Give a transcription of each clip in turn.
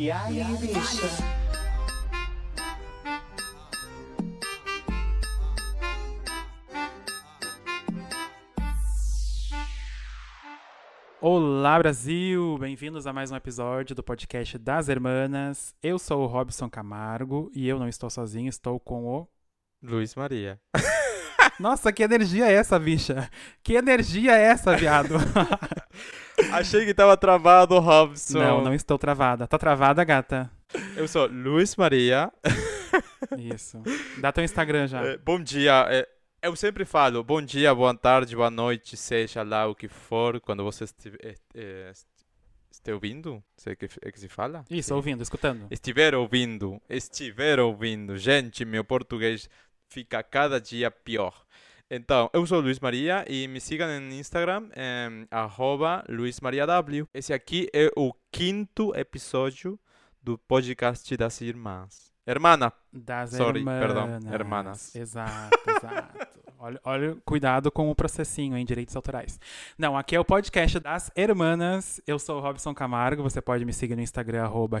E aí, bicha? Olá, Brasil! Bem-vindos a mais um episódio do podcast das Hermanas. Eu sou o Robson Camargo e eu não estou sozinho, estou com o. Luiz Maria. Nossa, que energia é essa, bicha? Que energia é essa, viado? Achei que tava travado, Robson. não, não estou travada. Tá travada, gata? Eu sou Luiz Maria. Isso. Dá teu Instagram já. É, bom dia. é, eu sempre falo bom dia, boa tarde, boa noite, seja lá o que for, quando você estiver, é, estiver ouvindo. Sei que é que se fala? Isso, Sim. ouvindo, escutando. Estiver ouvindo, estiver ouvindo. Gente, meu português fica cada dia pior. Então, eu sou Luiz Maria e me sigam no Instagram, em arroba Luiz Maria W. Esse aqui é o quinto episódio do podcast das irmãs. Hermana, Das Sorry, hermanas. perdão, hermanas. Exato, exato. Olha, olha, cuidado com o processinho em direitos autorais. Não, aqui é o podcast das hermanas. Eu sou o Robson Camargo. Você pode me seguir no Instagram, arroba.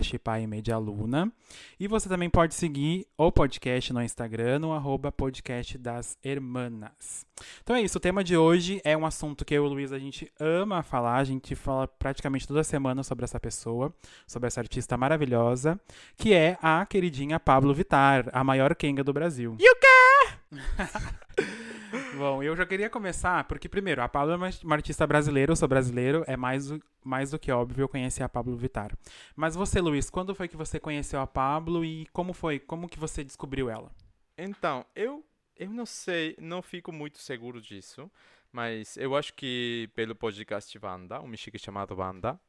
E você também pode seguir o podcast no Instagram, no arroba podcast das hermanas. Então é isso, o tema de hoje é um assunto que eu e o Luiz a gente ama falar. A gente fala praticamente toda semana sobre essa pessoa, sobre essa artista maravilhosa, que é a queridinha Pablo Vittar, a maior Kenga do Brasil. E o quê? Bom, eu já queria começar, porque primeiro, a Pablo é uma artista brasileira, eu sou brasileiro, é mais, mais do que óbvio eu conhecer a Pablo Vittar. Mas você, Luiz, quando foi que você conheceu a Pablo e como foi? Como que você descobriu ela? Então, eu, eu não sei, não fico muito seguro disso, mas eu acho que pelo podcast Wanda, um mexique chamado Wanda,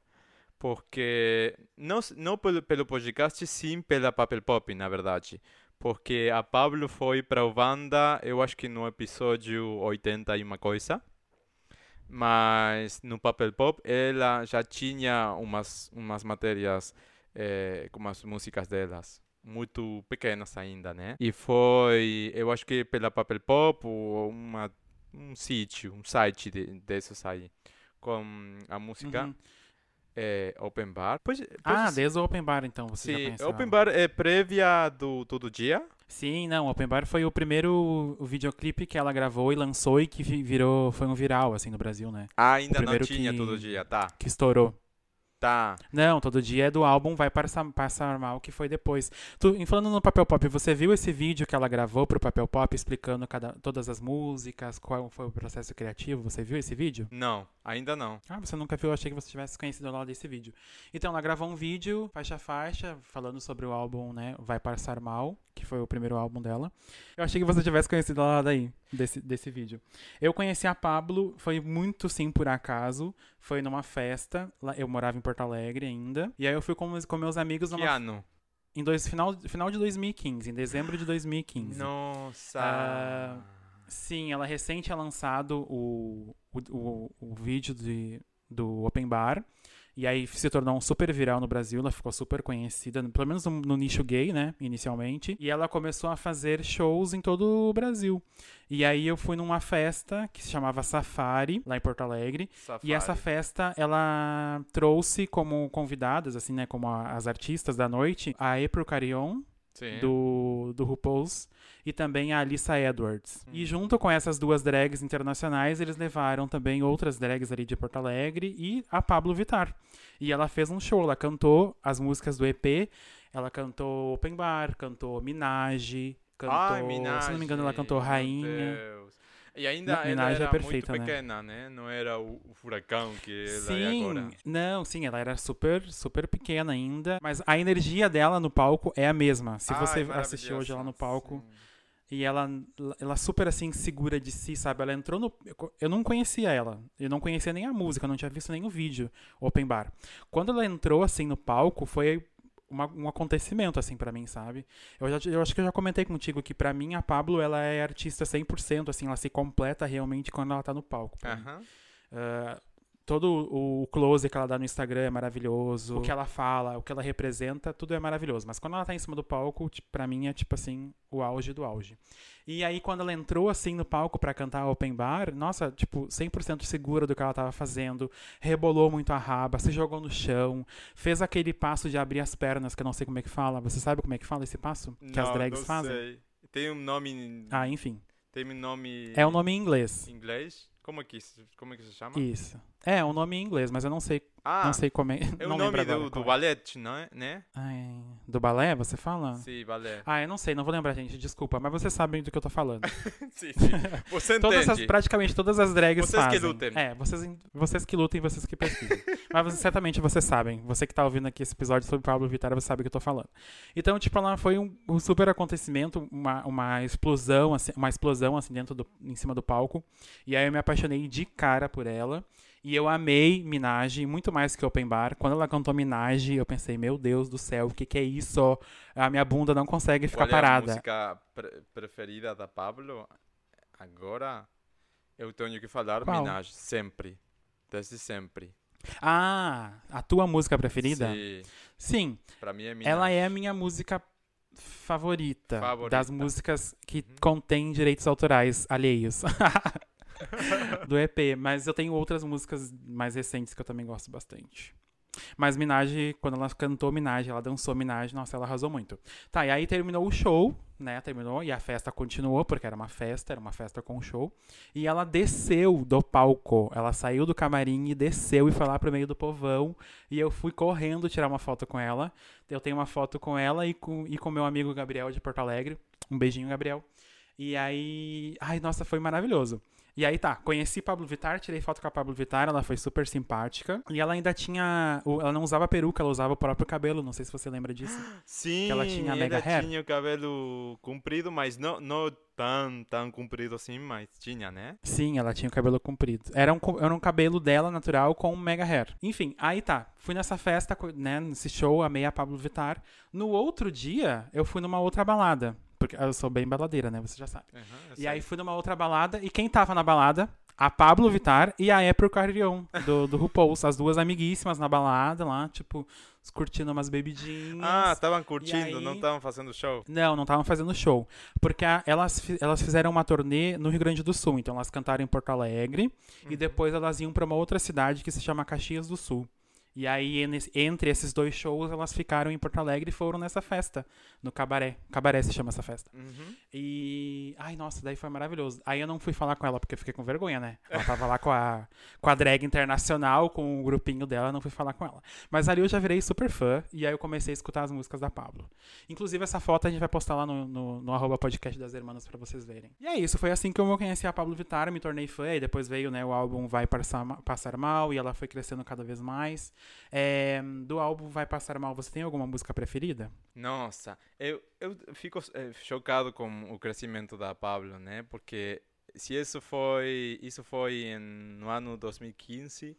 porque não, não pelo, pelo podcast, sim pela Papel Pop, na verdade. Porque a Pablo foi para o Wanda, eu acho que no episódio 80 e uma coisa. Mas no Papel Pop ela já tinha umas, umas matérias eh, com as músicas delas muito pequenas ainda, né? E foi, eu acho que pela Papel Pop, uma, um sítio, um site de, desses aí, com a música Uhum. Eh, Open Bar. Pois, Ah, pois- desde o Open Bar, então, você já Sim, conheceu Open ela. Bar é prévia do Todo Dia? Sim, não, Open Bar foi o primeiro videoclipe que ela gravou e lançou e que vi- virou, foi um viral, assim, no Brasil, né? Ah, ainda não tinha que- Todo Dia, tá, Que estourou. tá. Não, todo dia é do álbum Vai Passar, Passar Mal, que foi depois. Tu, falando no Papel Pop, você viu esse vídeo que ela gravou pro Papel Pop explicando cada, todas as músicas, qual foi o processo criativo? Você viu esse vídeo? Não, ainda não. Ah, você nunca viu? Eu achei que você tivesse conhecido lá desse vídeo. Então, ela gravou um vídeo, faixa a faixa, falando sobre o álbum, né, Vai Passar Mal, que foi o primeiro álbum dela. Eu achei que você tivesse conhecido ela daí, desse, desse vídeo. Eu conheci a Pablo, foi muito sim por acaso, foi numa festa, eu morava em Porto Alegre ainda, e aí eu fui com, meus- com meus amigos Que numa, ano? em dois, final, final de 2015, em dezembro de 2015. Nossa. Ah, Sim, ela recém tinha lançado o, o, o, o vídeo de, do Open Bar. E aí se tornou um super viral no Brasil, ela ficou super conhecida, pelo menos no, no nicho gay, né, inicialmente. E ela começou a fazer shows em todo o Brasil. E aí eu fui numa festa que se chamava Safari, lá em Porto Alegre. E essa Safari. festa, ela trouxe como convidadas, assim, né, como a- as artistas da noite, a April Carion, Sim. do, do RuPaul's e também a Alissa Edwards. Hum. E junto com essas duas drags internacionais, eles levaram também outras drags ali de Porto Alegre e a Pablo Vittar. E ela fez um show, ela cantou as músicas do EP, ela cantou Open Bar, cantou Minaj, cantou, Ai, Minaj, se não me engano, ela cantou Rainha. Deus. E ainda Ma- ela Minaj é era perfeita, né? muito pequena, né? Não era o, o furacão que ela é Sim, agora. não, sim, ela era super, super pequena ainda, mas a energia dela no palco é a mesma. Se Ai, você assistir hoje ela no palco, sim. E ela, ela super assim, segura de si, sabe? Ela entrou no. eu não conhecia ela. Eu não conhecia nem a música, eu não tinha visto nem o vídeo, Open Bar. Quando ela entrou assim no palco, foi uma- um acontecimento assim pra mim, sabe? Eu, já, eu acho que eu já comentei contigo que pra mim a Pablo ela é artista 100%, assim, ela se completa realmente quando ela tá no palco. mim. Todo o close que ela dá no Instagram é maravilhoso. O que ela fala, o que ela representa, tudo é maravilhoso. Mas quando ela tá em cima do palco, tipo, pra mim é tipo assim, o auge do auge. E aí, quando ela entrou assim no palco para cantar Open Bar, nossa, tipo, 100% segura do que ela tava fazendo, rebolou muito a raba, se jogou no chão, fez aquele passo de abrir as pernas, que eu não sei como é que fala. Você sabe como é que fala esse passo? Que não, as drags não fazem? Sei. Tem um nome. Ah, enfim. Tem um nome. É um nome em inglês. Em inglês? Como é que, como é que se chama? Isso. É, um nome em inglês, mas eu não sei, Ah, não sei como é. é o nome do, do é. ballet, não é? Né? Ai, do balé, você fala? Sim, ballet. Ah, eu não sei, não vou lembrar, gente, desculpa, mas vocês sabem do que eu tô falando. sim, sim. Você Todas entende. as, praticamente todas as drags Vocês que fazem. lutem. É, vocês, vocês que lutem, vocês que pesquisem. mas vocês- certamente vocês sabem. Você que tá ouvindo aqui esse episódio sobre Pablo Vittar, você sabe o que eu tô falando. Então, tipo, ela foi um, um super acontecimento, uma, uma explosão, assim, uma explosão, assim, dentro do, em cima do palco. E aí eu me apaixonei de cara por ela. E eu amei Minaj, muito mais que Open Bar. Quando ela cantou Minaj, eu pensei, meu Deus do céu, o que que é isso? A minha bunda não consegue ficar Qual é a parada. música pre- preferida da Pablo? Agora eu tenho que falar Qual? Minaj, sempre. Desde sempre. Ah, a tua música preferida? Sim, Sim, pra mim é Minaj. ela é a minha música favorita, Favorita. das músicas que Uhum. contêm direitos autorais alheios. do EP, mas eu tenho outras músicas mais recentes que eu também gosto bastante. Mas Minaj, quando ela cantou Minaj, ela dançou Minaj, nossa, ela arrasou muito. Tá, e aí terminou o show, né? Terminou e a festa continuou, porque era uma festa, era uma festa com show. E ela desceu do palco. Ela saiu do camarim e desceu e foi lá pro meio do povão. E eu fui correndo tirar uma foto com ela. Eu tenho uma foto com ela e com, e com meu amigo Gabriel de Porto Alegre. Um beijinho, Gabriel. E aí. Ai, nossa, foi maravilhoso. E aí tá, conheci Pablo Vittar, tirei foto com a Pablo Vittar, ela foi super simpática. E ela ainda tinha. Ela não usava peruca, ela usava o próprio cabelo. Não sei se você lembra disso. Sim, que ela tinha mega ela hair. tinha o cabelo comprido, mas não, não tão, tão comprido assim, mas tinha, né? Sim, ela tinha o cabelo comprido. Era um, era um cabelo dela natural com um mega hair. Enfim, aí tá. Fui nessa festa, né? Nesse show, amei a Pablo Vittar. No outro dia, eu fui numa outra balada. Porque eu sou bem baladeira, né? Você já sabe. Eu E sei. aí fui numa outra balada. E quem tava na balada? A Pablo Vittar e a April Carrion, do, do RuPaul's. As duas amiguíssimas na balada lá, tipo, curtindo umas bebidinhas. Ah, estavam curtindo, aí- não estavam fazendo show. Não, não estavam fazendo show. Porque a- elas, elas fizeram uma turnê no Rio Grande do Sul. Então elas cantaram em Porto Alegre e depois elas iam para uma outra cidade que se chama Caxias do Sul. E aí, entre esses dois shows, elas ficaram em Porto Alegre e foram nessa festa, no Cabaré. Cabaré se chama essa festa. Uhum. E. Ai, nossa, daí foi maravilhoso. Aí eu não fui falar com ela porque eu fiquei com vergonha, né? Ela tava lá com a, com a drag internacional, com o grupinho dela, não fui falar com ela. Mas ali eu já virei super fã e aí eu comecei a escutar as músicas da Pablo. Inclusive, essa foto a gente vai postar lá no, no, no arroba podcast das Hermanas pra vocês verem. E é isso, foi assim que eu conheci a Pablo Vittar, me tornei fã, e depois veio né, o álbum Vai Passar, Passar Mal, e ela foi crescendo cada vez mais. É, do álbum Vai Passar Mal, você tem alguma música preferida? Nossa, eu, eu fico eh, chocado com o crescimento da Pablo, né? Porque se isso foi, isso foi em, no ano 2015,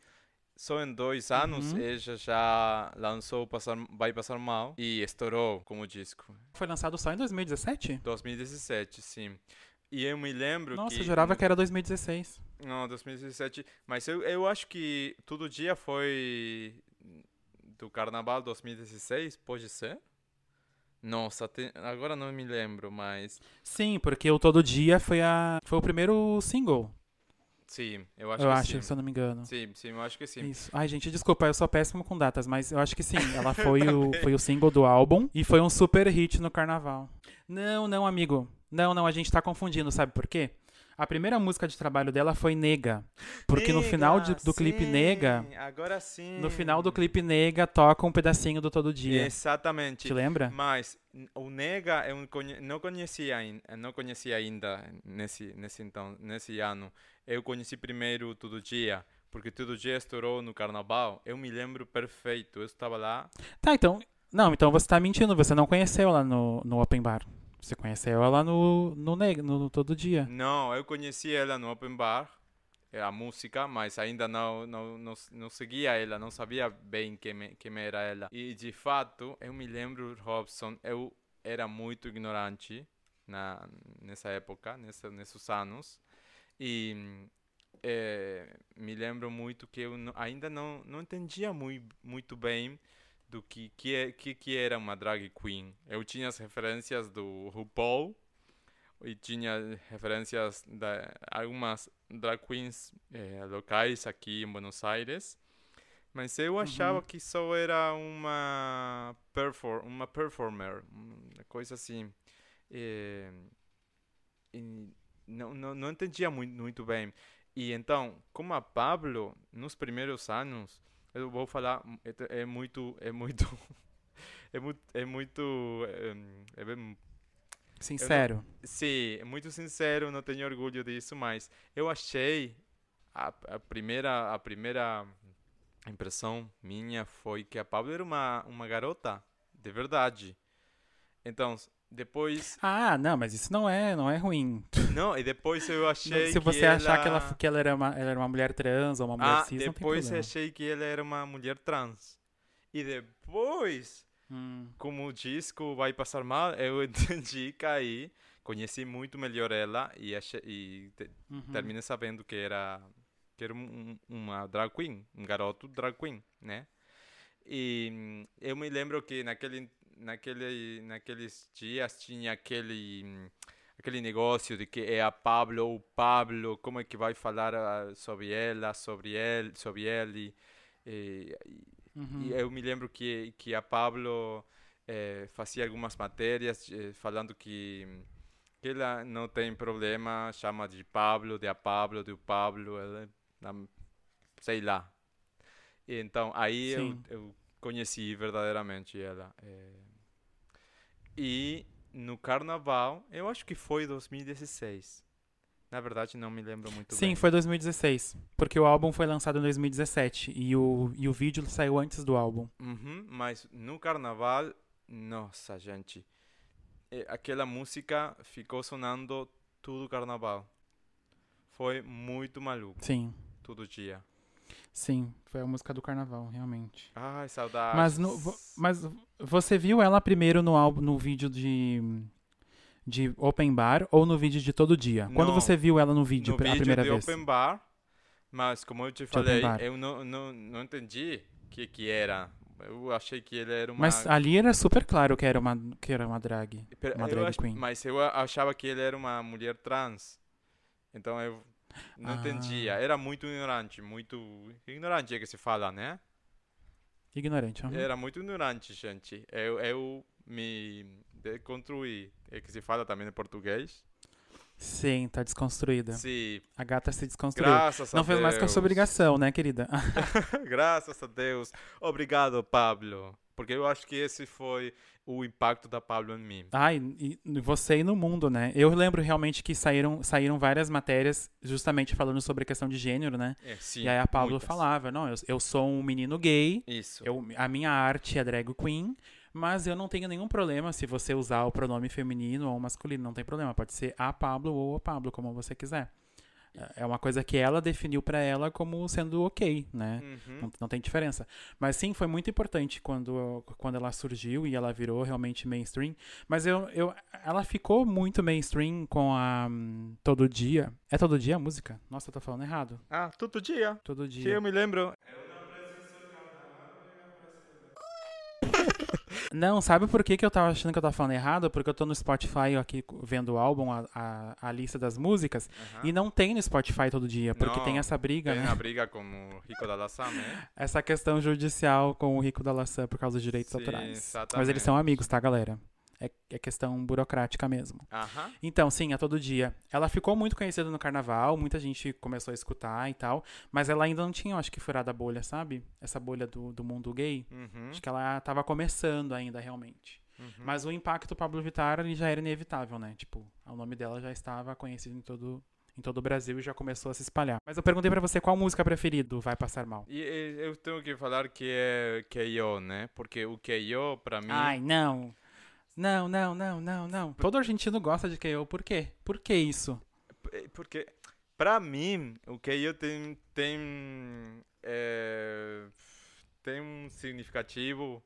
só em dois anos Uhum. ela já lançou Passar, Vai Passar Mal e estourou como disco. Foi lançado só em 2017? 2017, sim. E eu me lembro Nossa, que... eu jurava que era 2016. Não, 2017. Mas eu, eu acho que todo dia foi do Carnaval 2016, pode ser? Nossa, tem- agora não me lembro, mas Sim, porque o Todo Dia foi, a, foi o primeiro single, sim, eu acho eu que acho, sim. se eu não me engano. Sim, sim, eu acho que sim. Isso. Ai, gente, desculpa, eu sou péssimo com datas, mas eu acho que sim. Ela foi o, foi o single do álbum e foi um super hit no carnaval. Não, não, amigo. Não, não, a gente tá confundindo, sabe por quê? A primeira música de trabalho dela foi Nega. Porque no final de- do clipe sim, Nega, Agora sim. no final do clipe Nega, toca um pedacinho do Todo Dia. Exatamente. Te lembra? Mas o Nega eu não conhe- não conhecia, não conhecia ainda nesse, nesse, então, nesse ano. Eu conheci primeiro Todo Dia, porque Todo Dia estourou no carnaval. Eu me lembro perfeito. Eu estava lá. Tá, então. Não, então você tá mentindo, você não conheceu ela no, no Open Bar. Você conheceu ela no, no, no, no Todo Dia. Não, eu conheci ela no Open Bar, eh, a música, mas ainda não, não, não, não seguia ela, não sabia bem quem, quem era ela. E de fato, eu me lembro, Robson, eu era muito ignorante na, nessa época, nessa, nesses anos. E é, me lembro muito que eu ainda não, não entendia muito, muito bem do que, que, é, que, que era uma drag queen. Eu tinha as referências do RuPaul e tinha referências de algumas drag queens eh, locais aqui em Buenos Aires. Mas eu achava que só era uma, perfor uma performer, uma coisa assim. E não, não, não entendia muito, muito bem. E então, como a Pablo, nos primeiros anos, eu vou falar, é, é muito, é muito, é muito, é muito, é, é bem- Sincero. sim, é muito sincero, não tenho orgulho disso, mas eu achei a, a primeira, a primeira impressão minha foi que a Pablo era uma, uma garota, de verdade. Então, depois, Ah, não, mas isso não é, não é ruim. não, e depois eu achei Se você achar que ela ela, que ela era, uma, ela era uma mulher trans ou uma mulher Ah, cis, não tem depois problema. achei que ela era uma mulher trans. E depois, Hum, como o disco vai passar mal, eu entendi, caí, conheci muito melhor ela e, achei, e te- uhum. terminei sabendo que era que era um- um- uma drag queen, um garoto drag queen, né? E hum, eu me lembro que naquele naquele naqueles dias tinha aquele aquele negócio de que é a Pablo ou Pablo, como é que vai falar ah, sobre ela, sobre ele, sobre ele. E, Uhum. e eu me lembro que, que a Pablo eh, fazia algumas matérias eh, falando que, que ela não tem problema, chama de Pablo, de a Pablo, de o Pablo, ela, sei lá. E então aí eu, eu conheci verdadeiramente ela. eh. E no carnaval, eu acho que foi 2016. Na verdade, não me lembro muito Sim, bem. foi 2016. Porque o álbum foi lançado em 2017 e o, e o vídeo saiu antes do álbum. Uhum, mas no carnaval, nossa, gente, eh, aquela música ficou sonando todo o carnaval. Foi muito maluco, Sim, todo dia. Sim. Foi a música do carnaval, realmente. Ai, saudades. Mas, no, vo- mas você viu ela primeiro no álbum, no vídeo de, de Open Bar ou no vídeo de todo dia? Quando Não, você viu ela no vídeo no pela vídeo primeira de vez? Open Bar, mas como eu te falei, eu não, não, não entendi o que que era. Eu achei que ele era uma... Mas ali era super claro que era uma, que era uma drag. Uma drag ach- queen. Mas eu achava que ele era uma mulher trans. Então eu não Ah. entendia. Era muito ignorante, muito ignorante é que se fala, né? Ignorante. aham. Era muito ignorante, gente. Eu, eu me deconstruí. É que se fala também em português. Sim, tá desconstruída. Sim, A gata se desconstruiu. graças a Não fez mais que a Deus. sua obrigação, né, querida? graças a Deus. Obrigado, Pablo. Porque eu acho que esse foi o impacto da Pablo em mim. Ai, e e você e no mundo, né? Eu lembro realmente que saíram, saíram várias matérias justamente falando sobre a questão de gênero, né? É, sim, e aí a Pablo muitas. falava, não, eu, eu sou um menino gay, Isso. eu, a minha arte é drag queen, mas eu não tenho nenhum problema se você usar o pronome feminino ou masculino, não tem problema, pode ser a Pablo ou o Pablo, como você quiser. É uma coisa que ela definiu pra ela como sendo ok, né? Uhum. Não, não tem diferença. Mas sim, foi muito importante quando, quando ela surgiu e ela virou realmente mainstream. Mas eu, eu, ela ficou muito mainstream com a hum, Todo Dia. É Todo Dia a música? Nossa, eu tô falando errado. Ah, todo dia. Todo Que Dia. eu me lembro. Não, sabe por que, que eu tava achando que eu tava falando errado? Porque eu tô no Spotify aqui vendo o álbum, a, a, a lista das músicas, Aham. e não tem no Spotify todo dia, porque Não, tem essa briga, Tem né? a briga com o Rico da Laçã, né? Essa questão judicial com o Rico da Laçã por causa dos direitos Sim, autorais. Mas exatamente. eles são amigos, tá, galera? É, é questão burocrática mesmo. Então, sim, a todo dia. Ela ficou muito conhecida no carnaval, muita gente começou a escutar e tal, mas ela ainda não tinha, acho que, furado a bolha, sabe? Essa bolha do, do mundo gay. Uhum. Acho que ela tava começando ainda, realmente. Uhum. Mas o impacto Pablo Vittar ele já era inevitável, né? Tipo, o nome dela já estava conhecido em todo, em todo o Brasil e já começou a se espalhar. Mas eu perguntei pra você qual música preferida Vai Passar Mal. E, eu tenho que falar que é que eu, né? Porque o que eu, pra mim, Ai, não. Não, não, não, não, não. Todo argentino gosta de KO, por quê? Por que isso? É, porque pra mim o eu tem tem é, tem um significativo,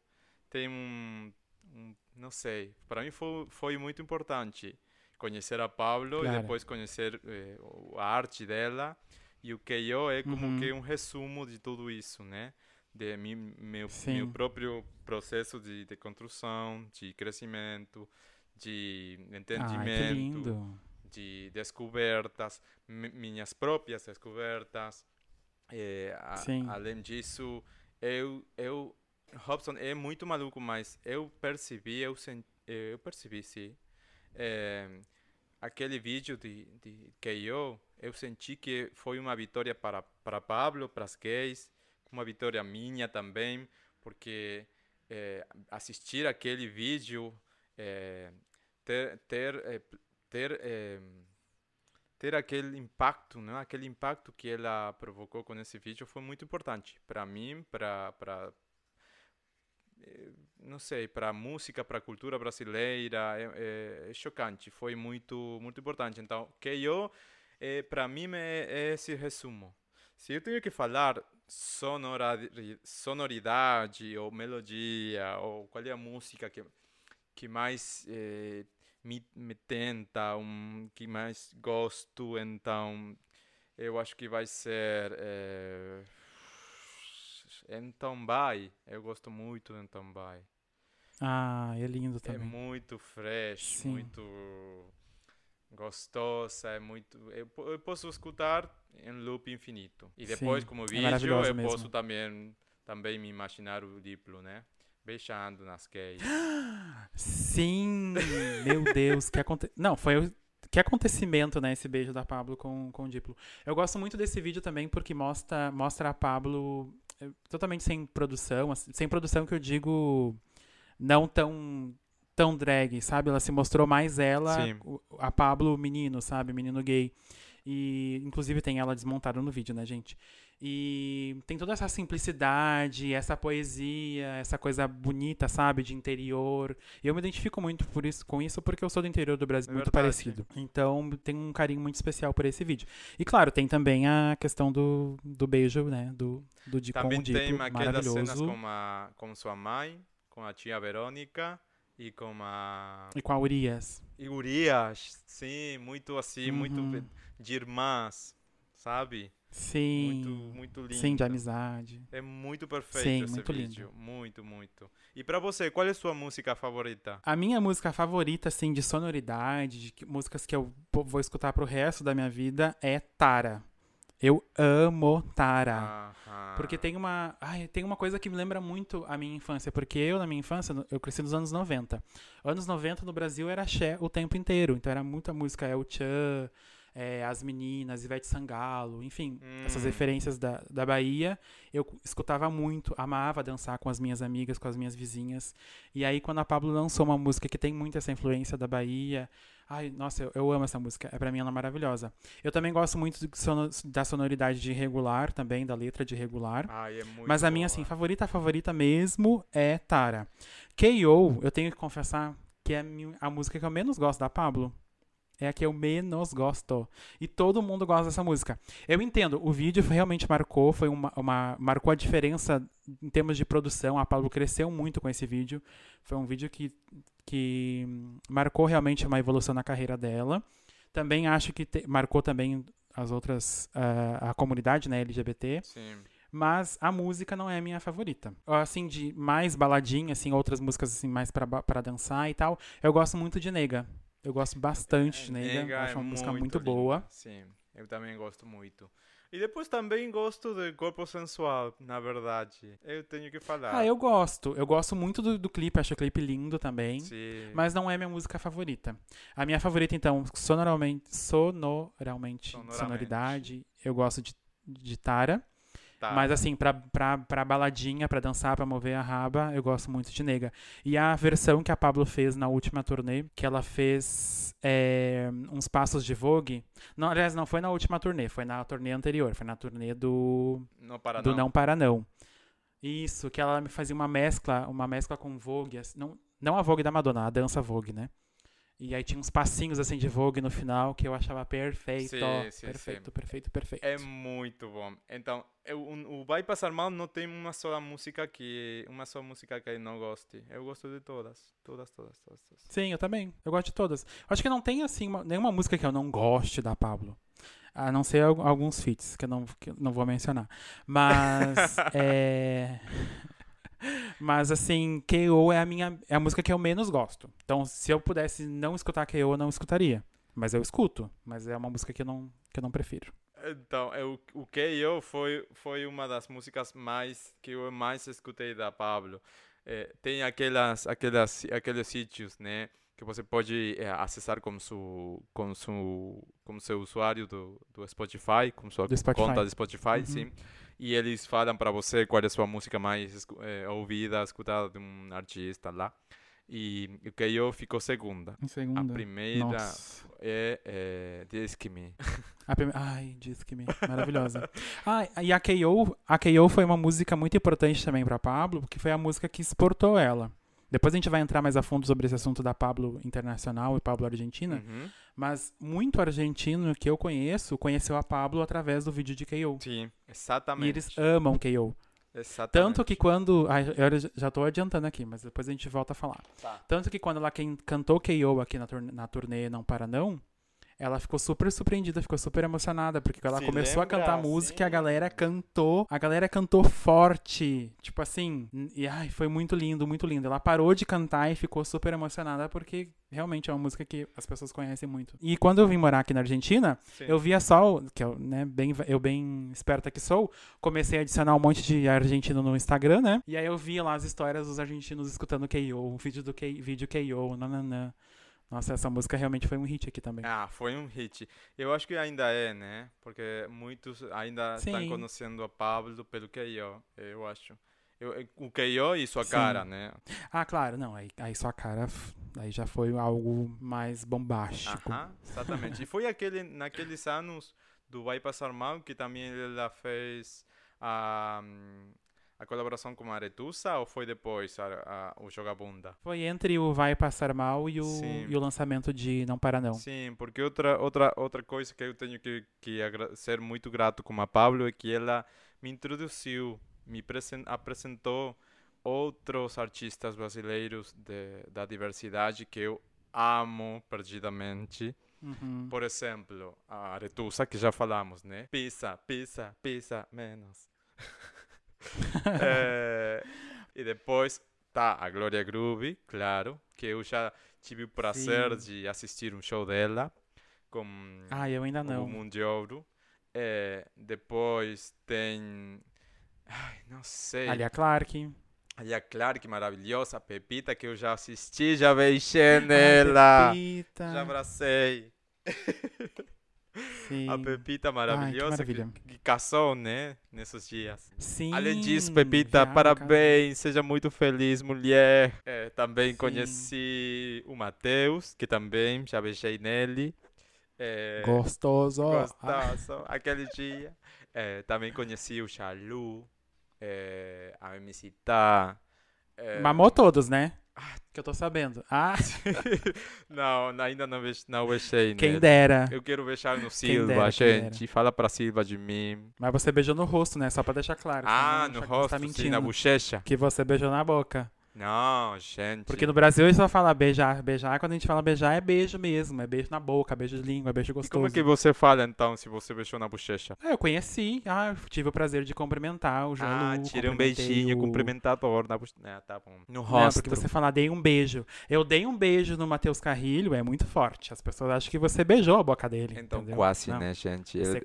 tem um, um- não sei. Pra mim foi foi muito importante conhecer a Pablo Claro. e depois conhecer eh, a arte dela E o KO é como Uhum. que um resumo de tudo isso, né? De mim, meu, Sim. meu próprio processo de, de construção, de crescimento, de entendimento, de descobertas, mi- minhas próprias descobertas. É, a- Sim. além disso, eu, eu, Robson é muito maluco, mas eu percebi, eu, sen, eh, eu percebi, sim, é, aquele vídeo de, de KO, eu senti que foi uma vitória para, para Pablo, para as gays, uma vitória minha também, porque é, assistir aquele vídeo, é, ter, ter, p- ter, ter aquele impacto, né? aquele impacto que ela provocou com esse vídeo foi muito importante para mim, para eh, não sei, para a música, para a cultura brasileira, é, é- é chocante, foi muito muito importante. Então, que eu, é, para mim é, é esse resumo. Se eu tenho que falar sonori- sonoridade ou melodia ou qual é a música que que mais eh, me, me tenta, um, que mais gosto, então eu acho que vai ser eh, Então Vai. Eu gosto muito de Então Vai. Ah, é lindo É também. muito fresh, Sim. muito gostosa, é muito. Eu, eu posso escutar em loop infinito. E depois, Sim, como é vídeo, maravilhosa eu mesmo. posso também, também me imaginar o Diplo, né? Beijando nas gays. Sim, meu Deus, que aconte... Não, foi o- que acontecimento, né, esse beijo da Pablo com, com o Diplo. Eu gosto muito desse vídeo também porque mostra, mostra a Pablo eh, totalmente sem produção, assim, sem produção que eu digo não tão tão drag, sabe? Ela se mostrou mais ela, Sim. a Pablo menino, sabe? Menino gay. E inclusive tem ela desmontada no vídeo, né, gente? E tem toda essa simplicidade, essa poesia, essa coisa bonita, sabe, de interior. E eu me identifico muito por isso, com isso porque eu sou do interior do Brasil, É muito verdade. parecido. Então tem um carinho muito especial por esse vídeo. E claro, tem também a questão do, do beijo, né, do, do de com Também o Diplo, tem aquelas cenas com, a, com sua mãe, com a tia Verônica e com a. E com a Urias. E Urias, sim, muito assim, Uhum. muito de irmãs, sabe? Sim. Muito, muito lindo. Sim, de amizade. É muito perfeito Sim, esse muito lindo. vídeo. Muito, muito. E pra você, qual é a sua música favorita? A minha música favorita, assim, de sonoridade, de que- músicas que eu vou escutar pro resto da minha vida é Tara. Eu amo Tara. Aham. Porque tem uma, ai, tem uma coisa que me lembra muito a minha infância, porque eu na minha infância, eu cresci nos anos 90. Anos 90 no Brasil era axé o tempo inteiro, então era muita música El Chan, é, As Meninas, Ivete Sangalo, enfim, essas Hum. referências da, da Bahia, eu escutava muito, amava dançar com as minhas amigas, com as minhas vizinhas. E aí quando a Pablo lançou uma música que tem muito essa influência da Bahia, ai, nossa, eu, eu amo essa música, é pra mim ela é maravilhosa. Eu também gosto muito sono- da sonoridade de regular também, da letra de regular. Ai, é muito Mas a minha, boa. assim, favorita, favorita mesmo é Tara. K.O., eu tenho que confessar que é a música que eu menos gosto da Pablo. É a que eu menos gosto. E todo mundo gosta dessa música. Eu entendo, o vídeo realmente marcou, foi uma, uma- marcou a diferença em termos de produção. A Pablo cresceu muito com esse vídeo. Foi um vídeo que, que marcou realmente uma evolução na carreira dela. Também acho que te- marcou também as outras, ah, a comunidade né, LGBT. Sim. Mas a música não é a minha favorita. Assim, de mais baladinha, assim, outras músicas assim, mais pra dançar e tal. Eu gosto muito de Nega. Eu gosto bastante de Nega. Acho é uma música muito linda. boa. Sim, eu também gosto muito. E depois também gosto de Corpo Sensual, na verdade. Eu tenho que falar. Ah, eu gosto. Eu gosto muito do, do clipe, acho o clipe lindo também. Sim. Mas não é minha música favorita. A minha favorita, então, sonoralmente, sonoralmente, Sonoramente. sonoridade, eu gosto de, de Tara. Tá. Mas assim, pra, pra, pra baladinha, pra dançar, pra mover a raba, eu gosto muito de Nega. E a versão que a Pablo fez na última turnê, que ela fez é, uns passos de Vogue. Não, aliás, não foi na última turnê, foi na turnê anterior, foi na turnê do, não para do não. Não Para Não. Isso, que ela me fazia uma mescla, uma mescla com Vogue, assim, não, não a Vogue da Madonna, a dança Vogue, né? E aí tinha uns passinhos assim de Vogue no final que eu achava perfeito. Sim, sim, perfeito, sim. perfeito, perfeito. É muito bom. Então, eu, o Vai Passar Mal não tem uma só música que uma só música que eu não goste. Eu gosto de todas, todas, todas, todas. todas. Sim, eu também. Eu gosto de todas. Acho que não tem, assim, uma- nenhuma música que eu não goste da Pablo. A não ser al- alguns feats, que eu não, que eu não vou mencionar. Mas, é... Mas, assim, K.O. é a minha... É a música que eu menos gosto. Então, se eu pudesse não escutar K.O., eu não escutaria. Mas eu escuto. Mas é uma música que eu não, que eu não prefiro. Então, eu, o K.O. foi, foi uma das músicas mais que eu mais escutei da Pablo. Eh, tem aquelas, aquelas, aqueles sítios, né? Que você pode eh, acessar com seu, com seu, com seu usuário do, do Spotify, com sua Do Spotify. conta do Spotify, Uhum. sim. E eles falam para você qual é a sua música mais eh, ouvida, escutada de um artista lá. E o K.O. ficou segunda. Em segunda. A primeira Nossa. é, é Diz que Me. A prime... Ai, diz que me... Maravilhosa. ah, e a K.O., a K.O. foi uma música muito importante também pra Pablo, porque foi a música que exportou ela. Depois a gente vai entrar mais a fundo sobre esse assunto da Pablo internacional e Pablo argentina. Uhum. Mas muito argentino que eu conheço, conheceu a Pablo através do vídeo de K.O. Sim, E exatamente. eles amam K.O. Exatamente. Tanto que quando... Eu já tô adiantando aqui, mas depois a gente volta a falar. Tá. Tanto que quando ela quem cantou K.O. aqui na turnê Não Para Não, ela ficou super surpreendida, ficou super emocionada, porque ela Se começou a lembra? cantar a música e a galera cantou, a galera cantou forte, tipo assim, e ai, foi muito lindo, muito lindo. Ela parou de cantar e ficou super emocionada, porque realmente é uma música que as pessoas conhecem muito. E quando eu vim morar aqui na Argentina, Sim. eu via só, que eu, né, bem, eu bem esperta que sou, comecei a adicionar um monte de argentino no Instagram, né? E aí eu via lá as histórias dos argentinos escutando K.O., o vídeo do K, vídeo K.O., nananã. Nossa, essa música realmente foi um hit aqui também. Ah, foi um hit. Eu acho que ainda é, né? Porque muitos ainda estão Sim. conhecendo a Pablo pelo K.O., eu acho. Eu, o K.O. e sua Sim. cara, né? Ah, claro, não, aí, aí sua cara, aí já foi algo mais bombástico. Aham, exatamente. e foi aquele, naqueles anos do Vai Passar Mal que também ela fez a, a colaboração com a Aretusa ou foi depois a, a, o Jogabunda? Foi entre o Vai Passar Mal e o, e o lançamento de Não Para Não. Sim, porque outra, outra, outra coisa que eu tenho que, que ser muito grato com a Pablo é que ela me introduziu, me presen- apresentou outros artistas brasileiros de, da diversidade que eu amo perdidamente. Uhum. Por exemplo, a Aretusa, que já falamos, né? Pisa, pisa, pisa, menos. Eh, e depois tá a Glória Groove, claro, que eu já tive o prazer Sim. de assistir um show dela com Ah, eu ainda o não. Mundo de Ouro. Eh, depois tem. Ai, não sei. Ali a Clark. Ali a Clark, maravilhosa. Pepita, que eu já assisti, já beijei nela. Pepita. Já abracei. Sim. A Pepita maravilhosa que, maravilha. que casou, né? Nesses dias. Sim, Além disso, Pepita, já, parabéns, seja muito feliz, mulher. É, também Sim. conheci o Matheus, que também já beijei nele. É, Gostoso. Gostoso, aquele dia. É, também conheci o Chalu, é, a MC Tá. é, Mamou todos, né? Que eu tô sabendo. Ah, não, ainda não, não beijei quem nele. dera. Eu quero beijar no Quem Silva, dera, quem gente. Fala pra Silva de mim. Mas você beijou no rosto, né? Só pra deixar claro. Ah, no rosto, Tá sim, mentindo. na bochecha. Que você beijou na boca. Não, gente. Porque no Brasil eles só falam beijar. Beijar, quando a gente fala beijar, é beijo mesmo. É beijo na boca, beijo de língua, é beijo E gostoso. como é que você fala, então, se você beijou na bochecha? Ah, eu conheci. Ah, eu tive o prazer de cumprimentar o Jalu. Ah, tira um beijinho o... cumprimentador na bochecha. Ah, tá bom. No Não, rosto. porque você falar, dei um beijo. Eu dei um beijo no Matheus Carrilho, é muito forte. As pessoas acham que você beijou a boca dele. Então, entendeu? quase, Não. né, gente? Você Ele, ele tava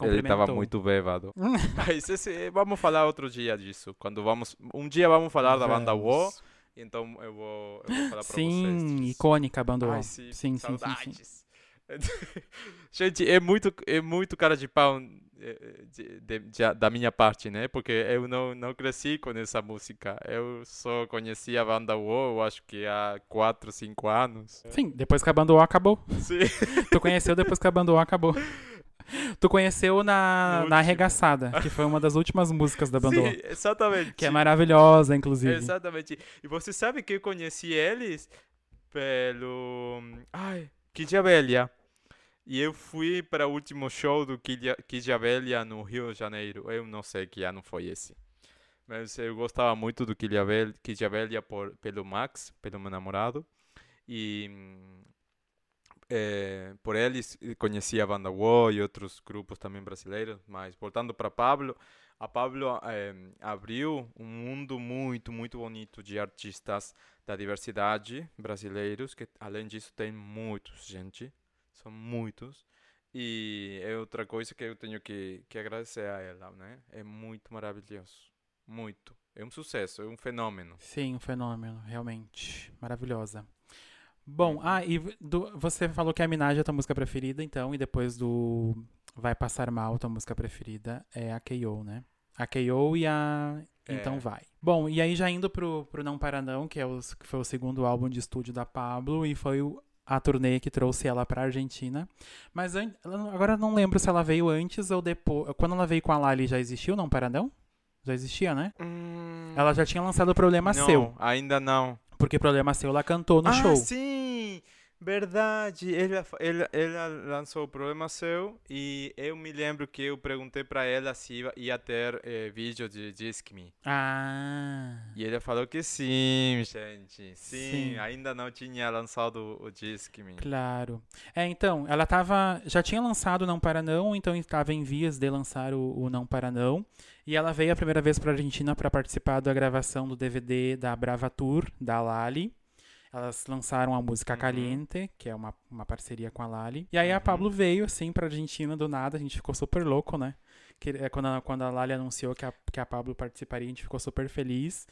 cumprimentou. muito bêbado. Mas esse, vamos falar outro dia disso. Quando vamos... Um dia vamos falar da banda Vamos. Então eu vou, eu vou falar pra Sim, vocês disso. icônica a banda Ai, Wo. sim, sim, sim, sim, sim. Gente, é muito, é muito cara de pau eh, de- de- de- da minha parte, né? Porque eu não, não cresci com essa música. Eu só conheci a banda eu acho que há 4, 5 anos. Sim, depois que a banda O acabou. Sim. Tu conheceu depois que a banda O acabou. Tu conheceu na, na. Arregaçada, que foi uma das últimas músicas da banda. Sim, exatamente. Que é maravilhosa, inclusive. Exatamente. E você sabe que eu conheci eles pelo. Ai, Kid Abelha. E eu fui para o último show do Kid Abelha no Rio de Janeiro. Eu não sei que ano foi esse. Mas eu gostava muito do Kid Abelha, Kid Abelha por, pelo Max, pelo meu namorado. E é, por eles conhecia a banda War e outros grupos também brasileiros, mas voltando para Pablo, a Pablo é, abriu um mundo muito, muito bonito de artistas da diversidade brasileiros, que além disso tem muitos, gente, são muitos. E é outra coisa que eu tenho que, que agradecer a ela, né? É muito maravilhoso, muito. É um sucesso, é um fenômeno. Sim, um fenômeno, realmente. Maravilhosa. Bom, ah, e do, você falou que a Minaj é a tua música preferida, então, e depois do Vai Passar Mal, tua música preferida é a K.O., né? A K.O. e a Então É. Vai. Bom, e aí já indo pro, pro Não Para Não, que, é o, que foi o segundo álbum de estúdio da Pablo, e foi o- a turnê que trouxe ela pra Argentina. Mas an- agora não lembro se ela veio antes ou depois. Quando ela veio com a Lali, já existiu o Não Para Não? Já existia, né? Ela já tinha lançado o Problema não, Seu. ainda não. Porque Problema Seu ela cantou no ah, show. sim! Verdade. Ela, ela, ela lançou o Problema Seu e eu me lembro que eu perguntei pra ela se ia, ter eh, vídeo de Disque Me. Ah. E ela falou que sim, gente. Sim, Sim. ainda não tinha lançado o Disque Me. Claro. É, então, ela tava. Já tinha lançado o Não Para Não, então estava em vias de lançar o, o Não Para Não. E ela veio a primeira vez para Argentina para participar da gravação do DVD da Brava Tour, da Lali. Elas lançaram a música Uhum. Caliente, que é uma, uma parceria com a Lali. E aí a Uhum. Pablo veio, assim, pra Argentina do nada. A gente ficou super louco, né? Que, é, quando, a, quando a Lali anunciou que a, que a Pablo participaria, a gente ficou super feliz.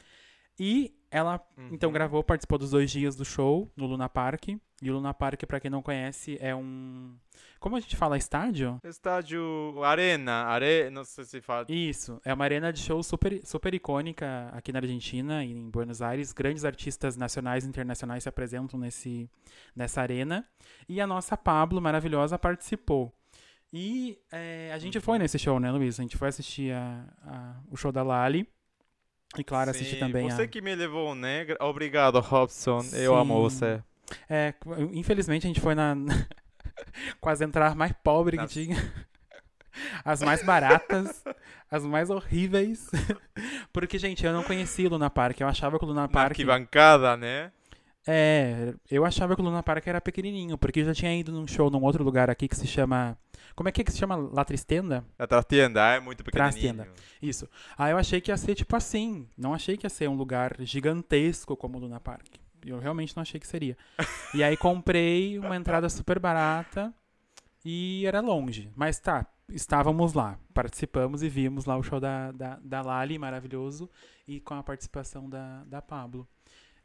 E ela então Uhum. gravou, participou dos dois dias do show no Luna Park. E o Luna Park, pra quem não conhece, é um. Como a gente fala, estádio? Estádio Arena, are... não sei se fala. Isso, é uma arena de show super, super icônica aqui na Argentina e em Buenos Aires. Grandes artistas nacionais e internacionais se apresentam nesse, nessa arena. E a nossa Pablo, maravilhosa, participou. E é, a gente foi nesse show, né, Luiz? A gente foi assistir a- a- o show da Lali. E claro, assistir Sim, também Você a. que me levou, né? Obrigado, Robson. Eu amo Sim. você. É, infelizmente a gente foi na. as entradas mais pobres Nas- que tinha. As mais baratas, as mais horríveis. Porque, gente, eu não conhecia o Luna Park. Eu achava que o Luna Na Park. arquibancada, né? É, eu achava que o Luna Park era pequenininho, porque eu já tinha ido num show num outro lugar aqui que se chama. Como é que, é que se chama? La Tristenda? A Trastenda é muito Trastenda. pequenininho. Isso. Aí eu achei que ia ser tipo assim. Não achei que ia ser um lugar gigantesco como o Luna Park. Eu realmente não achei que seria. E aí comprei uma entrada super barata e era longe. Mas tá, estávamos lá. Participamos e vimos lá o show da, da, da Lali, maravilhoso, e com a participação da, da Pablo.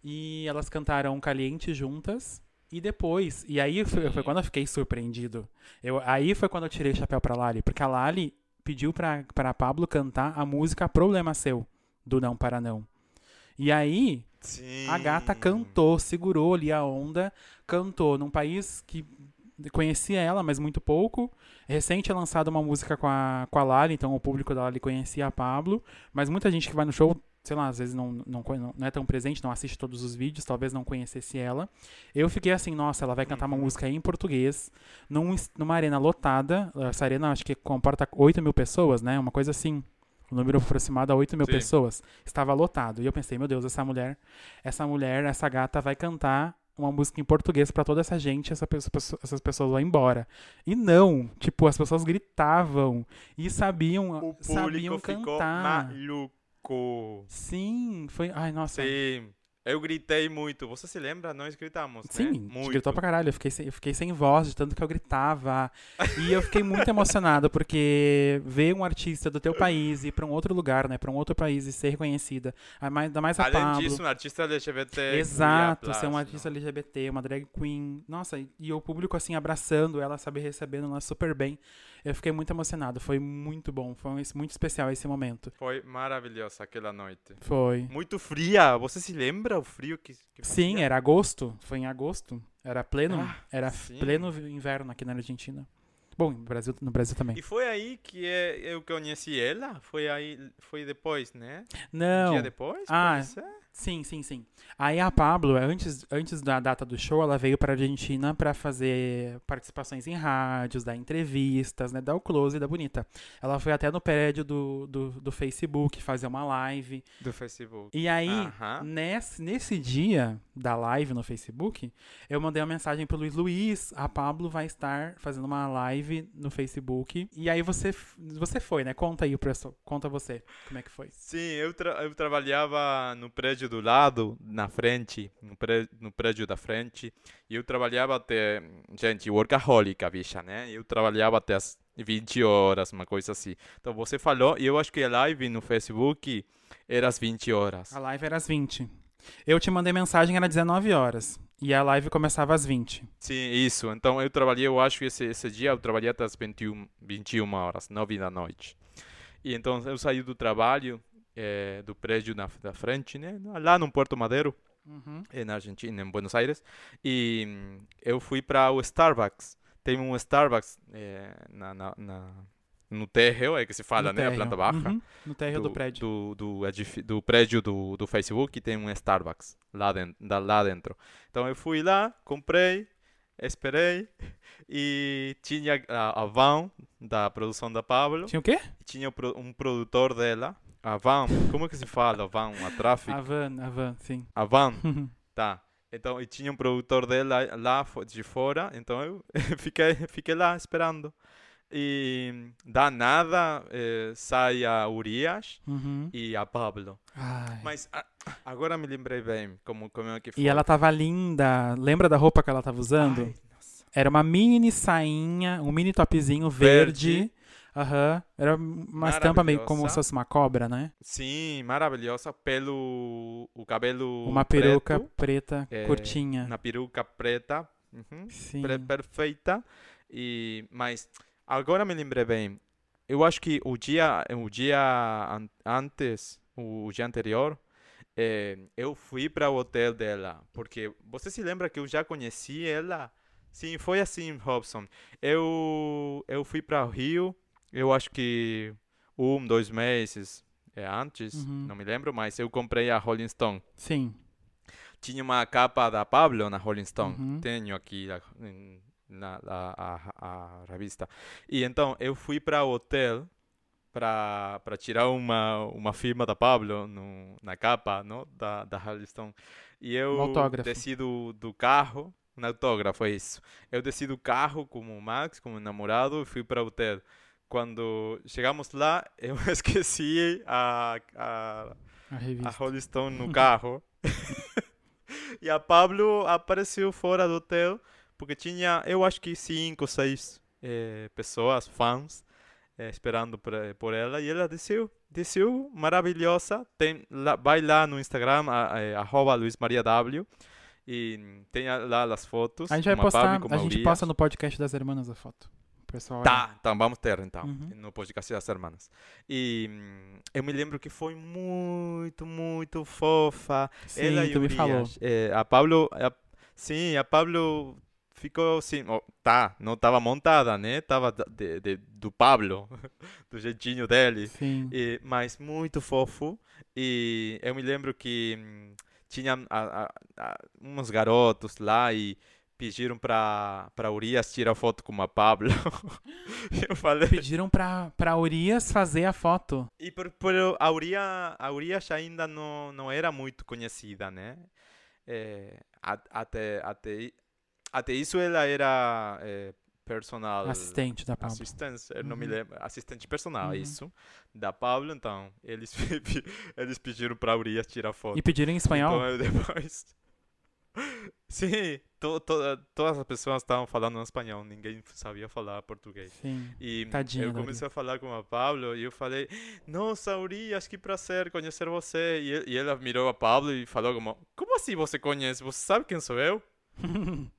E elas cantaram Caliente juntas. E depois, e aí foi, foi quando eu fiquei surpreendido. Eu, aí foi quando eu tirei o chapéu pra Lali, porque a Lali pediu pra, pra Pablo cantar a música Problema Seu, do Não Para Não. E aí, Sim. a gata cantou, segurou ali a onda, cantou num país que conhecia ela, mas muito pouco. Recente é lançada uma música com a, com a Lali, então o público da Lali conhecia a Pablo, mas muita gente que vai no show, sei lá, às vezes não, não, não é tão presente, não assiste todos os vídeos, talvez não conhecesse ela. Eu fiquei assim, nossa, ela vai cantar uma Uhum. música em português, num, numa arena lotada, essa arena acho que comporta 8 mil pessoas, né, uma coisa assim. O número aproximado a 8 mil Sim. pessoas. Estava lotado. E eu pensei, meu Deus, essa mulher, essa mulher, essa gata vai cantar uma música em português pra toda essa gente, essa pessoa- essas pessoas vão embora. E não, tipo, as pessoas gritavam e sabiam, O sabiam público ficou cantar. Sim, foi, ai, nossa. Sim. Eu gritei muito. Você se lembra? Nós gritamos, Sim, né? a gente Muito. gritou pra caralho. Eu fiquei, sem, eu fiquei sem voz de tanto que eu gritava. E eu fiquei muito emocionado, porque ver um artista do teu país ir pra um outro lugar, né? Pra um outro país e ser reconhecida. Ainda mais a Além Pablo. disso, um artista LGBT. Exato, ser um aplauso, artista não? LGBT, uma drag queen. Nossa, e o público assim abraçando ela, sabe, recebendo ela super bem. Eu fiquei muito emocionado, foi muito bom, foi um- muito especial esse momento. Foi maravilhosa aquela noite. Foi. Muito fria. Você se lembra o frio que, que Sim, era agosto, foi em agosto. Era pleno, Ah, era sim. pleno inverno aqui na Argentina. Bom, no Brasil, no Brasil também. E foi aí que é- eu conheci ela? Foi aí, foi depois, né? Um Não. dia depois? Ah? Sim, sim, sim. Aí a Pablo, antes, antes da data do show, ela veio pra Argentina pra fazer participações em rádios, dar entrevistas, né? Dar o close da bonita. Ela foi até no prédio do, do, do Facebook fazer uma live. Do Facebook. E aí, Aham. nesse, nesse dia da live no Facebook, eu mandei uma mensagem pro Luiz Luiz, a Pablo vai estar fazendo uma live no Facebook. E aí você, você foi, né? Conta aí, pessoal. Conta você, como é que foi. Sim, eu, tra eu trabalhava no prédio do lado, na frente, no, pré no prédio da frente. E eu trabalhava até, gente, workaholic a bicha, né? Eu trabalhava até as 20 horas, uma coisa assim. Então você falou, e eu acho que a live no Facebook era às 20 horas. A live era às 20. Eu te mandei mensagem, era 19 horas. E a live começava às 20. Sim, isso. Então eu trabalhei, eu acho que esse, esse dia eu trabalhei até as 21, 21 horas, 9 da noite. E então eu saí do trabalho, eh, do prédio na, da frente, né? Lá no Porto Madeiro. Uhum. na Argentina, em Buenos Aires, e hum, eu fui para o Starbucks. Tem um Starbucks eh, na, na, na- no térreo, é que se fala, No né? A térreo. planta baixa. Uhum. No térreo do, prédio. Do, do, do prédio do, do Facebook tem um Starbucks lá dentro, lá dentro. Então eu fui lá, comprei, esperei, e tinha a, a van da produção da Pablo, Tinha o quê? tinha um produtor dela. A van, como que se fala? A van, a tráfico. A van, a van, sim. A van. Tá. Então, e tinha um produtor dela lá de fora, então eu fiquei, fiquei lá esperando. E da nada eh, sai a Urias Uhum. e a Pablo. Ai. Mas a- agora me lembrei bem como, como é que foi. E ela tava linda. Lembra da roupa que ela tava usando? Ai. Era uma mini sainha, um mini topzinho verde. Verde. Aham. Era uma estampa meio como se fosse uma cobra, né? Sim, maravilhosa. Pelo o cabelo Uma peruca preto, preta, é, curtinha. na peruca preta. Uhum. Sim. pre- perfeita. E mas agora me lembrei bem. Eu acho que o dia o dia an- antes, o dia anterior, eh, eu fui para o hotel dela, porque você se lembra que eu já conheci ela? Sim, foi assim, Robson. Eu eu fui para o Rio. Eu acho que um, dois meses eh, antes, Uhum. não me lembro, mas eu comprei a Rolling Stone Sim. tinha uma capa da Pablo na Rolling Stone. Uhum. Tenho aqui a, na, a, a, a revista. E então eu fui para o hotel para tirar uma uma firma da Pablo no, na capa, não, da da Rolling Stone. E eu Um desci do, do carro, um autógrafo é isso. Eu desci do carro com o Max, com o namorado, e fui para o hotel. Quando chegamos lá, eu esqueci a, a A a. Rolling Stone no carro. e a Pablo apareceu fora do hotel porque tinha, eu acho que cinco, seis eh, pessoas, fãs, eh, esperando por, por ela. E ela desceu, desceu, maravilhosa. Tem, lá, vai lá no Instagram, a, eh, arroba Luiz Maria W. E tem a- lá as fotos. A gente vai a Pablo postar, com a gente posta no podcast das irmãs a foto. Pessoal. Tá, então vamos ter então, Uhum. no podcast das hermanas. E hum, eu me lembro que foi muito, muito fofa. Sim, Ela tu me Urias. falou. Eh, a Pablo, a- sim, a Pablo ficou assim, ó, tá, não estava montada, né? Tava de, de- do Pablo, do jeitinho dele. Sim. E, mas muito fofo. E eu me lembro que hum, tinha a- a- a- uns garotos lá e pediram para para Urias tirar foto com a Pablo. eu falei. Pediram pra, pra Urias fazer a foto. E por, por a Urias, a Urias ainda não, não era muito conhecida, né? A- até, até, até isso ela era eh, personal. Assistente da Pablo. Assistência, eu não me Uhum. lembro. Assistente personal, Uhum. isso. Da Pablo, então. Eles, eles pediram pra Urias tirar foto. E pediram em espanhol? Então depois. Sim, to, to, todas as pessoas estavam falando em espanhol, ninguém sabia falar português. Sim. E Tadinha eu comecei a falar com a Pablo e eu falei, nossa, Urias, que prazer conhecer você. E, e ela mirou a Pablo e falou como, como assim você conhece? Você sabe quem sou eu?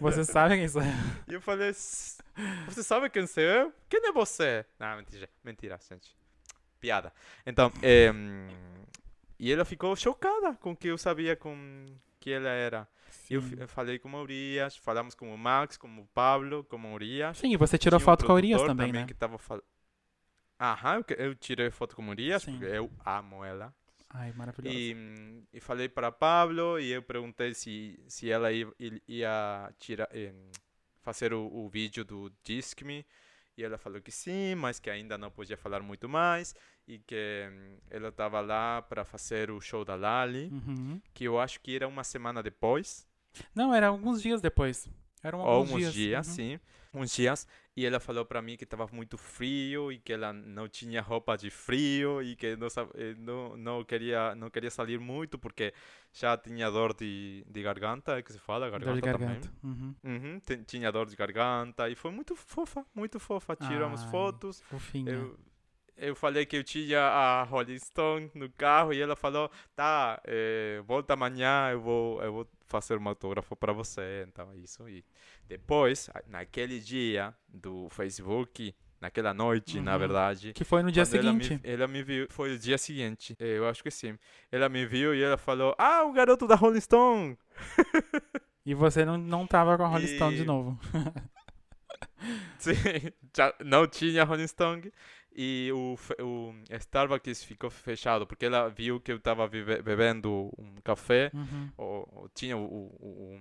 Você sabe quem sou eu? E eu falei, "S- você sabe quem sou eu? Quem é você? Não, mentira, mentira, gente. Piada. Então, eh, e ela ficou chocada com que eu sabia com que ela era. Sim. eu falei com a Urias, falamos com o Max, com o Pablo, com a Urias. Sim, e você tirou Tinha um foto com a Urias produtor também, né? que tava fal... Aham, eu, tirei foto com a Urias, Sim. porque eu amo ela. Ai, maravilhoso. E, e falei para Pablo e eu perguntei se, se ela ia, ia tirar, fazer o, o vídeo do Disque Me. E ela falou que sim, mas que ainda não podia falar muito mais. E que hum, ela estava lá para fazer o show da Lali, Uhum. que eu acho que era uma semana depois. Não, era alguns dias depois. Eram alguns uns dias. dias, uhum. sim. Uns dias. E ela falou para mim que estava muito frio e que ela não tinha roupa de frio e que não, eh, não, não, queria, não queria sair muito porque já tinha dor de, de garganta, é que se fala, Dor garganta, de garganta. também. Uhum. Uhum, ti- tinha dor de garganta e foi muito fofa, muito fofa. Tiramos Ai, fotos. Fofinha. Eu, eu falei que eu tinha a Rolling Stone no carro e ela falou, tá, eh, volta amanhã, eu vou, eu vou fazer um autógrafo para você. Então é isso. E depois, naquele dia do Facebook, naquela noite, na Uhum. verdade, Que foi no dia quando ela me- seguinte. Ela me, viu, foi o dia seguinte, eh, eu acho que sim. Ela me viu e ela falou, ah, o garoto da Rolling Stone. E você não, não tava com a Rolling Stone de E- novo. Sim, já não tinha Rolling Stone e o, o Starbucks ficou fechado porque ela viu que eu estava bebendo um café, Uhum. ou, ou tinha o, o,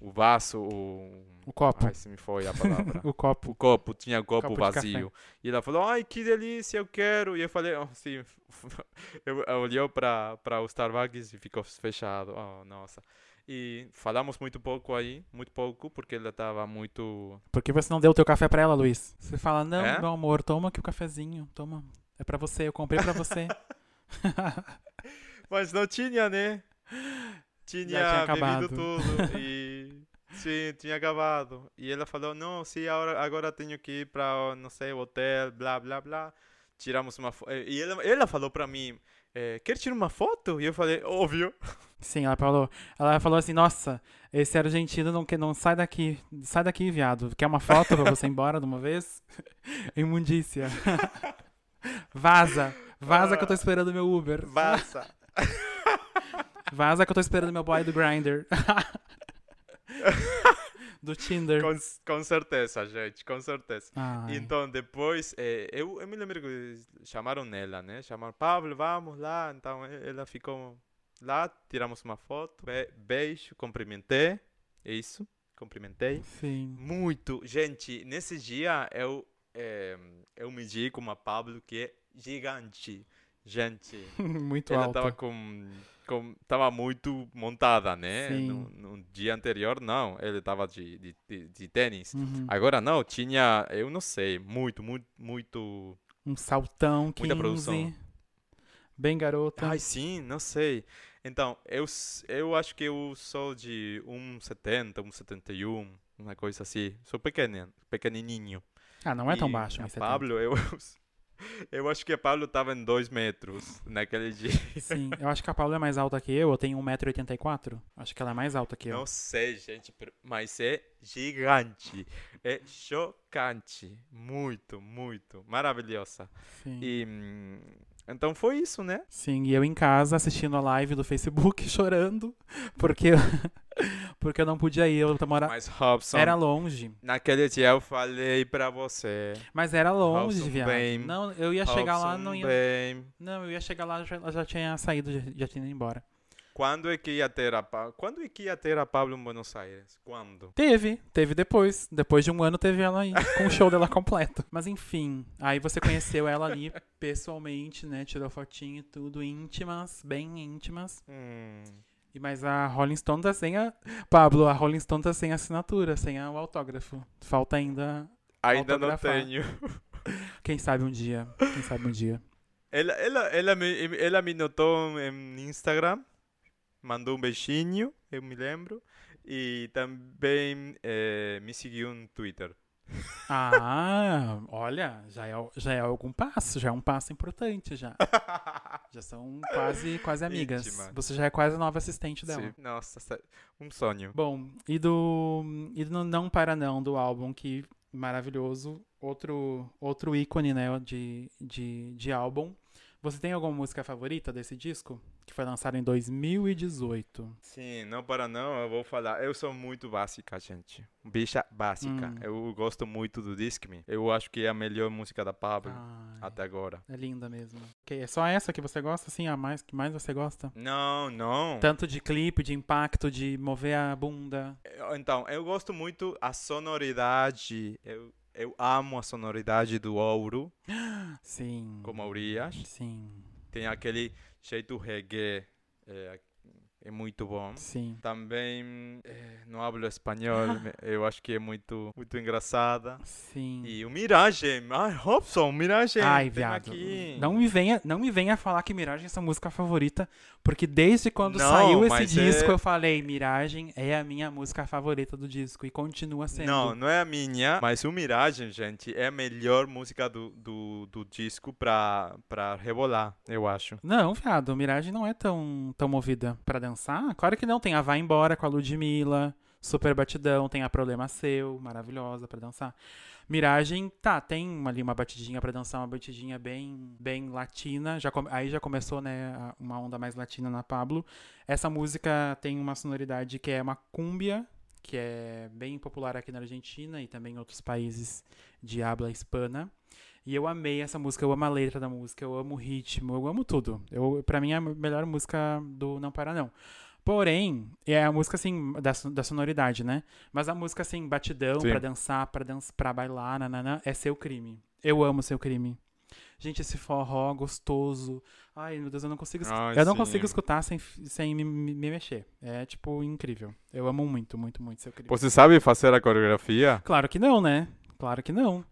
o, o vaso, o... O copo. Ai, se me foi a palavra. O copo. O copo, tinha o copo, Copo vazio. E ela falou, ai, que delícia, eu quero. E eu falei, oh, sim. eu, eu olhou para o Starbucks e ficou fechado. Oh, nossa. E falamos muito pouco aí, muito pouco, porque ela estava muito... Por que você não deu o teu café pra ela, Luiz? Você fala, não, É? meu amor, toma aqui o cafezinho. Toma. É pra você, eu comprei pra você. Mas não tinha, né? Tinha, tinha acabado. bebido tudo e sim, tinha acabado. E ela falou: "Não, sim, agora agora tenho que ir para, não sei, hotel, blá blá blá". Tiramos uma foto. E ela, ela falou para mim: eh, "Quer tirar uma foto?" E eu falei: "Óbvio". Sim, ela falou, ela falou assim, nossa, esse argentino não, quer, não sai daqui, sai daqui, viado. Quer uma foto pra você ir embora de uma vez? Imundícia. vaza, vaza que eu tô esperando meu Uber. Vaza. Vaza que eu tô esperando meu boy do Grindr. Do Tinder. com, com certeza, gente, com certeza. Ai. Então, depois, eh, eu, eu me lembro que chamaram ela, né? Chamaram, Pablo, vamos lá. Então, ela ficou lá, tiramos uma foto, be- beijo, cumprimentei, é isso, cumprimentei. Sim. Muito, gente, nesse dia eu, eh, eu medi com uma Pablo que é gigante. Gente, Muito ela alta. tava com, com tava muito montada, né? No, no dia anterior, não, ele tava de, de, de, de tênis. Uhum. Agora não, tinha, eu não sei, muito, muito, muito. Um saltão, 15. Muita produção. Bem garota. Ai, sim, não sei. Então, eu, eu acho que eu sou de 1,70, 1,71, uma coisa assim. Sou pequeno, pequenininho. ah, não é tão E baixo. A mas você Pablo, eu, eu acho que a Pablo tava em 2 metros naquele dia. Sim, eu acho que a Paula é mais alta que eu. Eu tenho 1,84m. Acho que ela é mais alta que eu. Não sei, gente, mas é gigante. É chocante. Muito, muito. Maravilhosa. Sim. E. hum, Então foi isso, né? Sim, e eu em casa assistindo a live do Facebook chorando. Porque porque eu não podia ir. Eu mora... Mas Robson, Era longe. naquele dia eu falei pra você. Mas era longe, Robson viado. bem. Não, eu ia chegar lá, Robson, não ia. bem. Não, eu ia chegar lá, já, ela já tinha saído, já, já tinha ido embora. Quando é que ia ter a Quando é que ia ter a Pablo em Buenos Aires? Quando? Teve, teve depois. Depois de um ano teve ela aí, com o show dela completo. Mas enfim, aí você conheceu ela ali pessoalmente, né? Tirou fotinho e tudo, íntimas, bem íntimas. Hum, E mas a Rolling Stone tá sem a. Pablo, a Rolling Stone tá sem assinatura, sem o autógrafo. Falta ainda. ainda não Autografar. tenho. Quem sabe um dia. Quem sabe um dia. Ela, ela, ela, me, ela me notou em Instagram, mandou um beijinho, eu me lembro, e também eh, me seguiu no Twitter. Ah, olha, já é, já é algum passo, já é um passo importante já. Já são quase, quase amigas. Íntima. Você já é quase a nova assistente dela. Sim, Nossa, um sonho. Bom, e do e do Não Para Não do álbum, que maravilhoso, outro outro ícone, né, de, de, de álbum. Você tem alguma música favorita desse disco? Que foi lançado em 2018. Sim, não para não, eu vou falar. Eu sou muito básica, gente. Bicha básica. Hum. Eu gosto muito do Me. Eu acho que é a melhor música da Pablo Ai, até agora. é linda mesmo. Ok, é só essa que você gosta, assim, a mais que mais você gosta? Não, não. Tanto de clipe, de impacto, de mover a bunda. Então, eu gosto muito a sonoridade. Eu, eu amo a sonoridade do ouro, Sim. como a Urias. Sim. Tem aquele jeito reggae. É, é muito bom. Sim. Também é, não hablo espanhol. eu acho que é muito, muito engraçada. Sim. E o Mirage. Ai, Robson, Mirage. Ai, viado. aqui. Não me venha, não me venha falar que Miragem é sua música favorita, porque desde quando Não, saiu esse mas disco é- eu falei, Miragem é a minha música favorita do disco e continua sendo. Não, não é a minha, mas o Mirage, gente, é a melhor música do, do, do disco pra, pra rebolar, eu acho. Não, viado, Miragem não é tão, tão movida pra dançar. Claro que não, tem a Vai Embora com a Ludmilla, Super Batidão, tem a Problema Seu, maravilhosa pra dançar. Miragem, tá, tem ali uma batidinha pra dançar, uma batidinha bem, bem latina. Já aí já começou, né, uma onda mais latina na Pablo. Essa música tem uma sonoridade que é uma cúmbia, que é bem popular aqui na Argentina e também em outros países de habla hispana. E eu amei essa música, eu amo a letra da música, eu amo o ritmo, eu amo tudo. Eu, pra mim é a melhor música do Não Para Não. Porém, é a música assim, da, da sonoridade, né? Mas a música assim, batidão, Sim. pra dançar, pra, dança, pra bailar, nanana, é seu crime. Eu amo seu crime. Gente, esse forró gostoso. Ai, meu Deus, eu não consigo, escu- Ai, eu não consigo escutar sem, sem me, me- me mexer. É, tipo, incrível. Eu amo muito, muito, muito seu crime. Você sabe fazer a coreografia? Claro que não, né? Claro que não.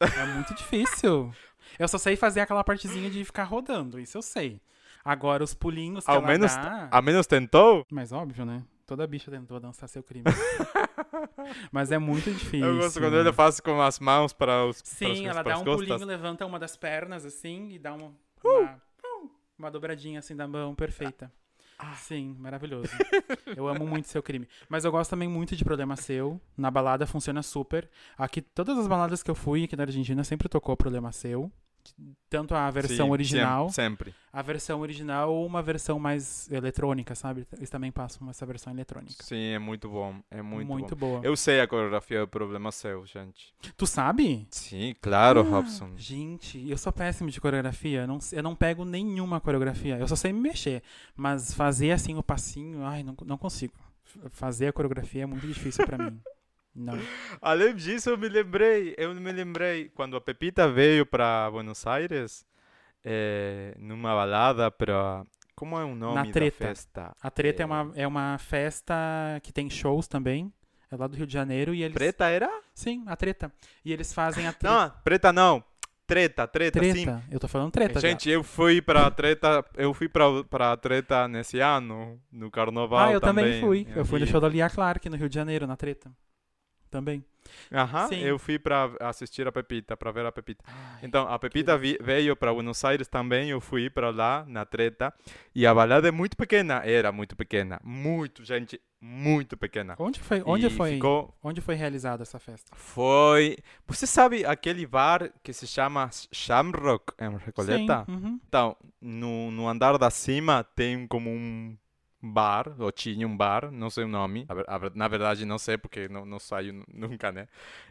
É muito difícil. Eu só sei fazer aquela partezinha de ficar rodando, isso eu sei. Agora, os pulinhos que Ao menos, dá... ao menos tentou? Mas óbvio, né? Toda bicha tentou dançar seu crime. Mas é muito difícil. Eu gosto quando ele faz com as mãos para os para Sim, os- ela para dá um costas. pulinho, levanta uma das pernas, assim, e dá uma... Uma, uma dobradinha, assim, da mão, perfeita. Ah. Sim, maravilhoso. Eu amo muito seu crime. Mas eu gosto também muito de Problema Seu. Na balada funciona super. Aqui, todas as baladas que eu fui aqui na Argentina sempre tocou Problema Seu. Tanto a versão Sim, original, Sempre. a versão original ou uma versão mais eletrônica, sabe? Eles também passam essa versão eletrônica. Sim, é muito bom. É muito, bom. boa. Eu sei a coreografia do problema seu, gente. Tu sabe? Sim, claro, Ah, Robson. Gente, eu sou péssimo de coreografia. Eu não, eu não pego nenhuma coreografia. Eu só sei me mexer. Mas fazer assim o passinho, ai, não, não consigo. Fazer a coreografia é muito difícil pra mim. Não. Além disso, eu me lembrei, eu me lembrei quando a Pepita veio para Buenos Aires, eh, numa balada para como é o nome Na da Treta. festa? A treta é, É. uma, é uma festa que tem shows também. É lá do Rio de Janeiro e eles. Preta era? Sim, a treta. E eles fazem a treta. Não, preta não. Treta, treta, sim. treta. Eu tô falando treta. já. Gente, eu fui pra treta, eu fui pra, pra treta nesse ano, no carnaval Ah, eu também, fui. em Eu fui no show da Lia Clark no Rio de Janeiro, na treta. Também. Aham, Sim. eu fui pra assistir a Pepita, pra ver a Pepita. Ai, Então, a Pepita vi- veio para Buenos Aires também, eu fui para lá na treta. E a balada é muito pequena, era muito pequena, muito, gente, muito pequena. Onde foi? Onde E foi? Ficou, Onde foi realizada essa festa? foi. Você sabe aquele bar que se chama Shamrock em Recoleta? Sim. uhum. Então, no, no andar da cima tem como um bar, ou tinha um bar, não sei o nome. Na verdade, não sei porque não, não saio nu- nunca, né?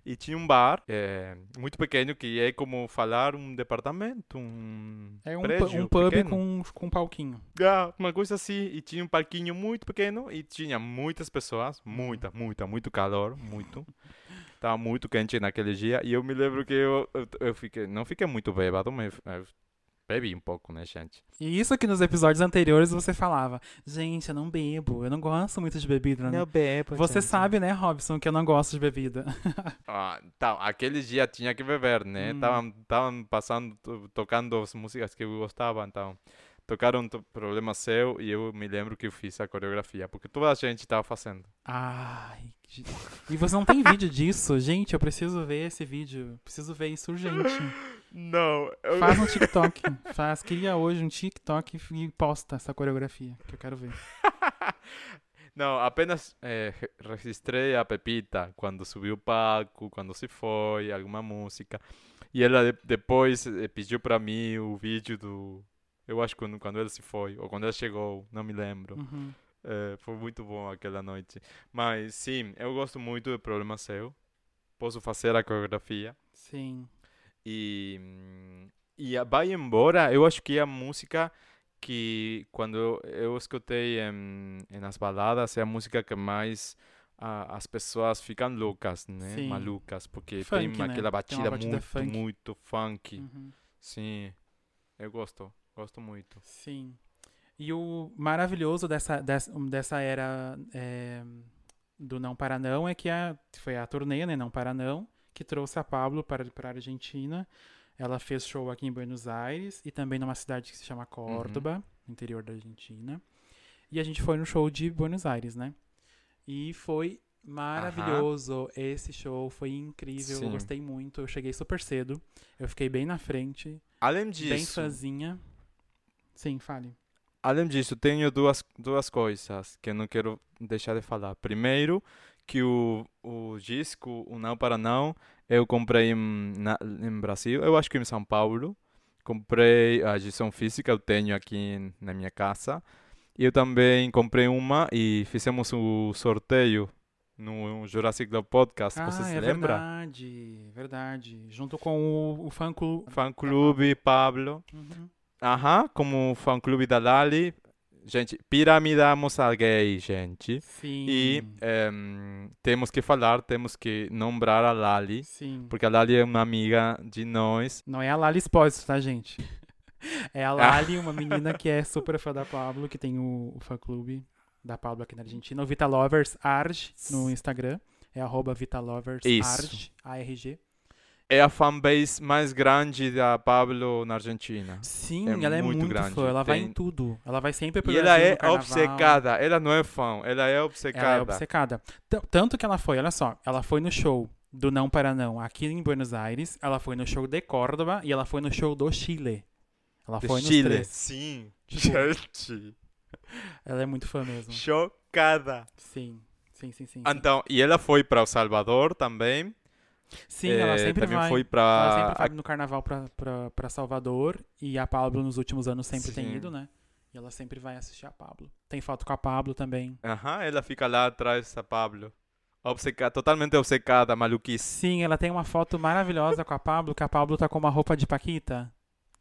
E tinha um bar é, muito pequeno que é como falar um departamento, um É um, prédio um pub pequeno. com, com um palquinho. Ah, uma coisa assim. E tinha um parquinho muito pequeno e tinha muitas pessoas, muita, muita, muito calor, muito. Tava muito quente naquele dia e eu me lembro que eu, eu, eu fiquei, não fiquei muito bêbado, mas bebi um pouco, né, gente? E isso que nos episódios anteriores você falava, gente, eu não bebo, eu não gosto muito de bebida. né?" bebo. Você sabe, né, Robson, que eu não gosto de bebida. Ah, então, aquele dia tinha que beber, né? Hum. Estavam estavam passando, to- tocando as músicas que eu gostava, então. Tocaram to- Problema Seu e eu me lembro que eu fiz a coreografia, porque toda a gente estava fazendo. Ai, e você não tem vídeo disso? Gente, eu preciso ver esse vídeo. Preciso ver isso urgente. Não, eu... Faz um TikTok. Faz, cria hoje um TikTok e posta essa coreografia, que eu quero ver. Não, apenas re- registrei a Pepita quando subiu o palco, quando se foi, alguma música. E ela de- depois eh, pediu para mim o vídeo do, Eu acho que quando, quando ela se foi, ou quando ela chegou, não me lembro. Uhum. É, foi muito bom aquela noite. Mas sim, eu gosto muito do Problema Seu. Posso fazer a coreografia. Sim. E, e a Vai Embora, eu acho que é a música que, quando eu, escutei em, nas baladas, é a música que mais ah, as pessoas ficam loucas, né? Sim. Malucas, porque Funk, tem né? aquela Tem batida, batida muito, funk. muito funk. Uhum. Sim, eu gosto, gosto muito. Sim. E o maravilhoso dessa, dessa, dessa era é, do Não Para Não é que a, foi a turnê, né, Não Para Não, que trouxe a Pablo para, para a Argentina. Ela fez show aqui em Buenos Aires e também numa cidade que se chama Córdoba, no interior da Argentina. E a gente foi no show de Buenos Aires, né? E foi maravilhoso. Esse show foi incrível. Eu Sim. gostei muito. Eu cheguei super cedo. Eu fiquei bem na frente, Além bem disso, fãzinha. Sim, fale. Além disso, tenho duas, duas coisas que eu não quero deixar de falar. Primeiro, que o, o disco, o Não Para Não, eu comprei em, na, em Brasil, eu acho que em São Paulo. Comprei a edição física, eu tenho aqui na minha casa. E eu também comprei uma e fizemos o sorteio no Jurassic Club Podcast. Você se é lembra? verdade, verdade. Junto com o, o fã clube. Fã Clube Pablo. Uhum. Aham, como fã clube da Lali. Gente, piramidamos a gay, gente. Sim. E em, temos que falar, temos que nombrar a Lali, Sim. porque a Lali é uma amiga de nós. Não é a Lali Espósito, tá, gente? É Ah. a Lali, uma menina que é super fã da Pablo, que tem o, o fã clube da Pablo aqui na Argentina. O Vita Lovers Arg no Instagram. É arroba Vita Lovers Isso. Arg, A-R-G. É a fanbase mais grande da Pablo na Argentina. Sim, É ela é muito muito grande. fã. Ela vai Tem- em tudo. Ela vai sempre pro E ela Brasil é no obcecada, ela não é fã, ela é obcecada. Ela é obcecada. T- Tanto que ela foi, olha só, ela foi no show do Não Para Não aqui em Buenos Aires, ela foi no show de Córdoba e ela foi no show do Chile. Ela De foi nos Chile. três. Sim, Tipo- gente. Ela é muito fã mesmo. Chocada. Sim, sim, sim, sim. sim. Então, e ela foi para o Salvador também. Sim, ela Eh, sempre também vai. foi Ela para sempre vai no carnaval pra, pra, pra Salvador e a Pablo nos últimos anos sempre tem Sim. ido, né? E ela sempre vai assistir a Pablo. Tem foto com a Pablo também. Aham, ela fica lá atrás da Pablo. Obcecada, totalmente obcecada, maluquice. Sim, ela tem uma foto maravilhosa com a Pablo, que a Pablo tá com uma roupa de Paquita.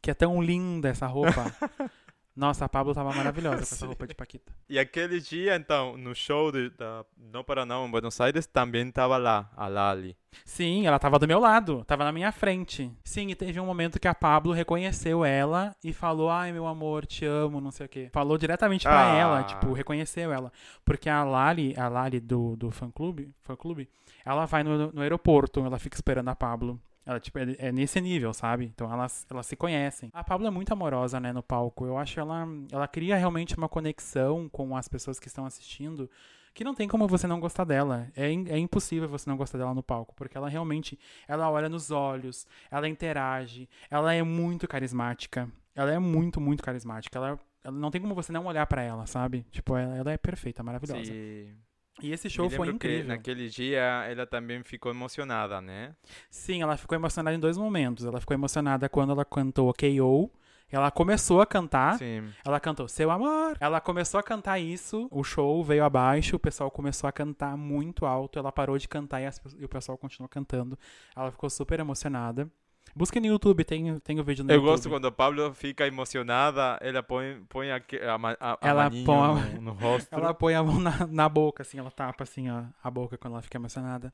Que é tão linda essa roupa. Nossa, a Pablo tava maravilhosa com essa roupa de Paquita. E aquele dia, então, no show de, da Não Para Não em Buenos Aires, também estava lá, a Lali. Sim, ela tava do meu lado, tava na minha frente. Sim, e teve um momento que a Pablo reconheceu ela e falou: Ai, meu amor, te amo, não sei o quê. Falou diretamente pra Ah. ela, tipo, reconheceu ela. Porque a Lali, a Lali do, do fã clube, fã clube, ela vai no, no aeroporto, ela fica esperando a Pablo. Ela, tipo, é, é nesse nível, sabe? Então elas, elas se conhecem. A Pablo é muito amorosa, né, no palco. Eu acho ela. Ela cria realmente uma conexão com as pessoas que estão assistindo que não tem como você não gostar dela. É, é impossível você não gostar dela no palco, porque ela realmente, ela olha nos olhos, ela interage, ela é muito carismática. Ela é muito, muito carismática. Ela, ela não tem como você não olhar pra ela, sabe? Tipo, ela, ela é perfeita, maravilhosa. Sim. E esse show foi lembro que incrível. naquele dia ela também ficou emocionada, né? Sim, ela ficou emocionada em dois momentos. Ela ficou emocionada quando ela cantou KO. Ela começou a cantar, Sim. Ela cantou Seu Amor. Ela começou a cantar isso, o show veio abaixo, o pessoal começou a cantar muito alto. Ela parou de cantar e, as e o pessoal continuou cantando. Ela ficou super emocionada. Busque no YouTube, tem, tem o vídeo no Eu YouTube. gosto quando a Pablo fica emocionada, ela põe, põe a, a, a, Ela põe no, no rosto. Ela põe a mão na, na boca, assim, ela tapa assim ó, a boca quando ela fica emocionada.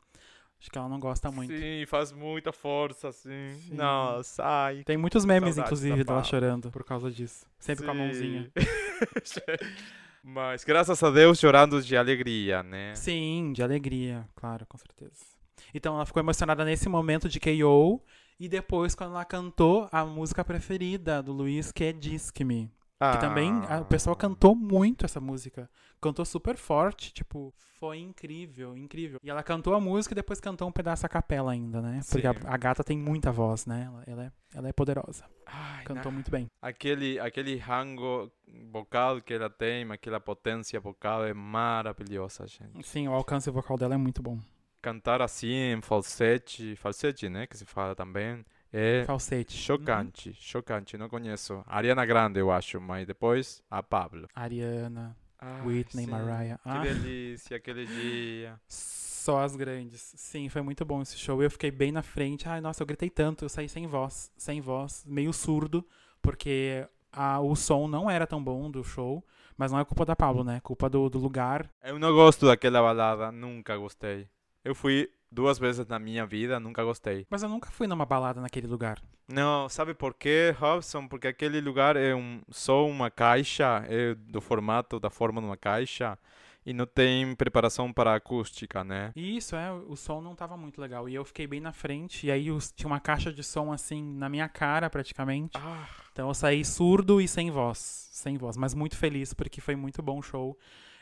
Acho que ela não gosta muito. Sim, faz muita força, assim. Sim. Nossa, ai. Tem muitos memes, Saudades inclusive, dela chorando por causa disso. Sempre com a Sim. mãozinha. Mas graças a Deus chorando de alegria, né? Sim, de alegria, claro, com certeza. Então ela ficou emocionada nesse momento de KO. E depois, quando ela cantou a música preferida do Luiz, que é Disque-me. Que também a- o pessoal cantou muito essa música. Cantou super forte, tipo, foi incrível, incrível. E ela cantou a música e depois cantou um pedaço a capela ainda, né? Porque a, a gata tem muita voz, né? Ela, ela é, ela é poderosa. Ai, Cantou na- muito bem. Aquele, aquele rango vocal que ela tem, aquela potência vocal é maravilhosa, gente. Sim, o alcance vocal dela é muito bom. Cantar assim em falsete, falsete, né, que se fala também, É Falsete. chocante, chocante. Não conheço. Ariana Grande, eu acho, mas depois a Pablo. Uhum. Ariana, Ai, Whitney, sim. Mariah. Que Ah, delícia, aquele dia. só as grandes. Sim, foi muito bom esse show. Eu fiquei bem na frente. Ai, nossa, eu gritei tanto. Eu saí sem voz. Sem voz. Meio surdo. Porque a- o som não era tão bom do show. Mas não é culpa da Pablo, né? Culpa do, do lugar. Eu não gosto daquela balada, nunca gostei. Eu fui duas vezes na minha vida, nunca gostei. Mas eu nunca fui numa balada naquele lugar. Não, sabe por quê, Robson? Porque aquele lugar é um, só uma caixa, é do formato, da forma de uma caixa, e não tem preparação para acústica, né? E isso, é, o som não tava muito legal. E eu fiquei bem na frente. E aí os- tinha uma caixa de som assim na minha cara, praticamente. Ah, Então eu saí surdo e sem voz. Sem voz, mas muito feliz porque foi muito bom o show.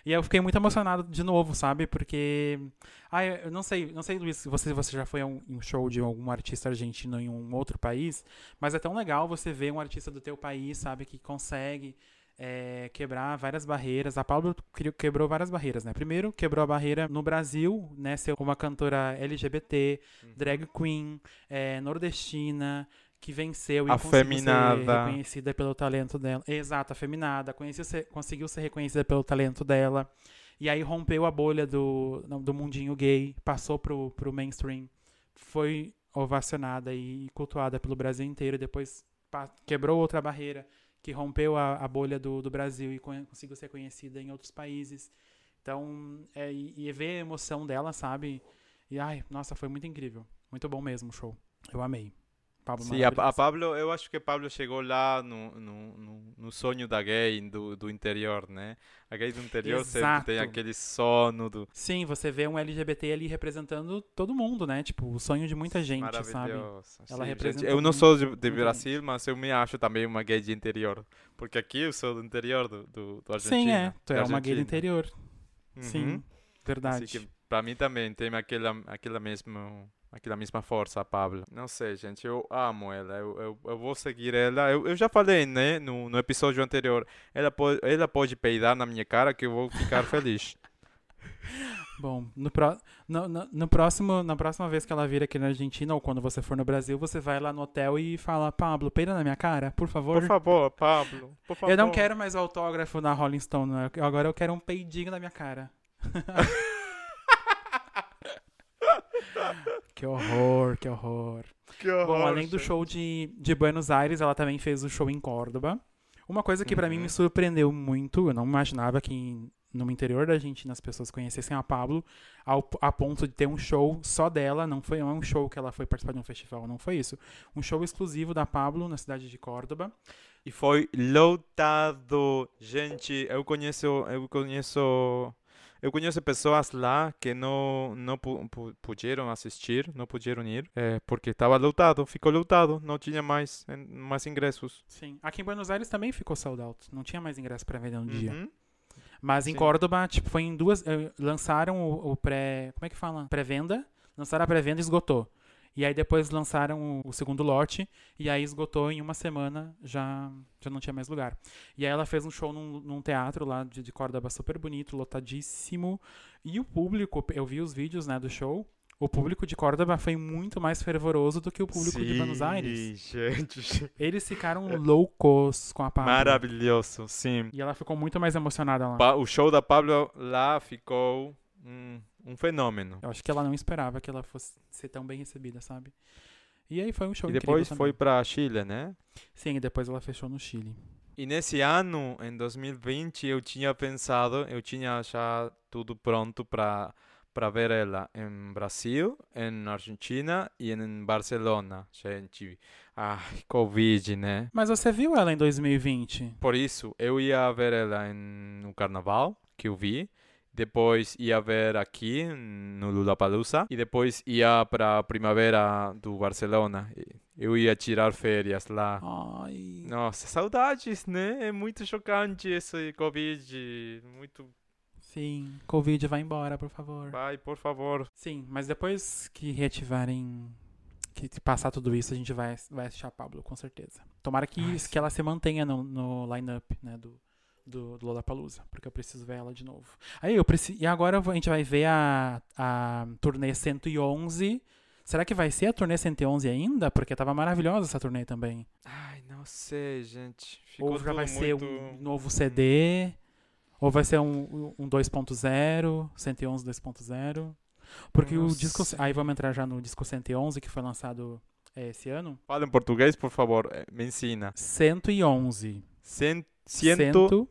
E eu fiquei muito emocionado de novo, sabe? Porque. Ah, eu não sei, não sei, Luiz, se você, você já foi a um, um show de algum artista argentino em um outro país, mas é tão legal você ver um artista do teu país, sabe, que consegue é, quebrar várias barreiras. A Pablo cri- quebrou várias barreiras, né? Primeiro, quebrou a barreira no Brasil, né? Ser uma cantora LGBT, drag queen, é, nordestina, que venceu e conseguiu ser Afeminada. reconhecida pelo talento dela. Exato, afeminada. Ser- conseguiu ser reconhecida pelo talento dela. E aí rompeu a bolha do, do mundinho gay, passou pro, pro mainstream. Foi ovacionada e cultuada pelo Brasil inteiro. Depois quebrou outra barreira, que rompeu a, a bolha do, do Brasil e con- conseguiu ser conhecida em outros países. Então, é, e, e ver a emoção dela, sabe? E ai, nossa, foi muito incrível. Muito bom mesmo o show. Eu amei. Pablo Sim, a, a. Pablo, eu acho que Pablo chegou lá no, no, no, sonho da gay do, do interior, né? A gay do interior sempre tem Exato. aquele sono do Sim, você vê um LGBT ali representando todo mundo, né? Tipo, o sonho de muita gente, sabe? Ela Sim, representa gente, eu não sou de, de Brasil, mas eu me acho também uma gay de interior. Porque aqui eu sou do interior do, do, do Argentina. Sim, é. Tu é uma gay do interior. Uhum. Sim, verdade. Assim que pra mim também tem aquela, aquela, mesma, aquela mesma força, a Pablo. Não sei, gente, eu amo ela. Eu, eu, eu vou seguir ela. Eu, eu já falei, né, no, no episódio anterior. Ela pode, ela pode peidar na minha cara que eu vou ficar feliz. Bom, no, pró no, no, no próximo, na próxima vez que ela vir aqui na Argentina ou quando você for no Brasil, você vai lá no hotel e fala, Pablo, peida na minha cara, por favor. Por favor, Pablo. Por favor. Eu não quero mais autógrafo na Rolling Stone, agora eu quero um peidinho na minha cara. que horror, que horror. Que horror, Bom, além do gente. show de, de Buenos Aires, ela também fez o show em Córdoba. Uma coisa que pra mim Uhum. me surpreendeu muito, eu não imaginava que em- no interior da Argentina as pessoas conhecessem a Pablo ao, a ponto de ter um show só dela, não foi não é um show que ela foi participar de um festival, não foi isso. Um show exclusivo da Pablo na cidade de Córdoba. E foi lotado. Gente, eu conheço, eu conheço, eu conheço pessoas lá que não não pu- pu- puderam assistir, não puderam ir, é, porque estava lotado, ficou lotado, não tinha mais eh, mais ingressos. Sim. Aqui em Buenos Aires também ficou sold out, não tinha mais ingresso pra vender no dia. Uhum. Mas em Sim. Córdoba, tipo, foi em duas. eh, lançaram o, o pré. Como é que fala? Pré-venda. Lançaram a pré-venda e esgotou. E aí depois lançaram o, o segundo lote. E aí esgotou em uma semana, já, já não tinha mais lugar. E aí ela fez um show num, num teatro lá de, de Córdoba super bonito, lotadíssimo. E o público, eu vi os vídeos né, do show. O público de Córdoba foi muito mais fervoroso do que o público de Buenos Aires. gente. Eles ficaram loucos com a Pablo. Maravilhoso, sim. E ela ficou muito mais emocionada lá. O show da Pablo lá ficou um, um fenômeno. Eu acho que ela não esperava que ela fosse ser tão bem recebida, sabe? E aí foi um show E depois foi para Chile, né? Sim, e depois ela fechou no Chile. E nesse ano, em 2020, eu tinha pensado, eu tinha já tudo pronto para para ver ela em Brasil, em Argentina e em Barcelona. Gente, ai, Covid, né? Mas você viu ela em 2020? Por isso, eu ia ver ela em, no Carnaval, que eu vi. Depois ia ver aqui no Lollapalooza e depois ia para a primavera do Barcelona. Eu ia tirar férias lá. Ai. Nossa, saudades, né? É muito chocante esse Covid. Muito. Sim, Covid vai embora, por favor. Vai, por favor. Sim, mas depois que reativarem. Que passar tudo isso, a gente vai, vai assistir a Pablo, com certeza. Tomara que, Ai, que ela se mantenha no, no line-up, né, do, do, do Lollapalooza, porque eu preciso ver ela de novo. Aí eu preciso. E agora a gente vai ver a, a turnê 111. Será que vai ser a turnê 111 ainda? Porque tava maravilhosa essa turnê também. Ai, não sei, gente. Ficou ou já vai ser muito... um novo CD, ou vai ser um, um 2.0, 111 2.0. Porque Não o disco. sei. Aí vamos entrar já no disco 111, que foi lançado é, esse ano. Fala em português, por favor. eh, Me ensina. 111. Cien, ciento,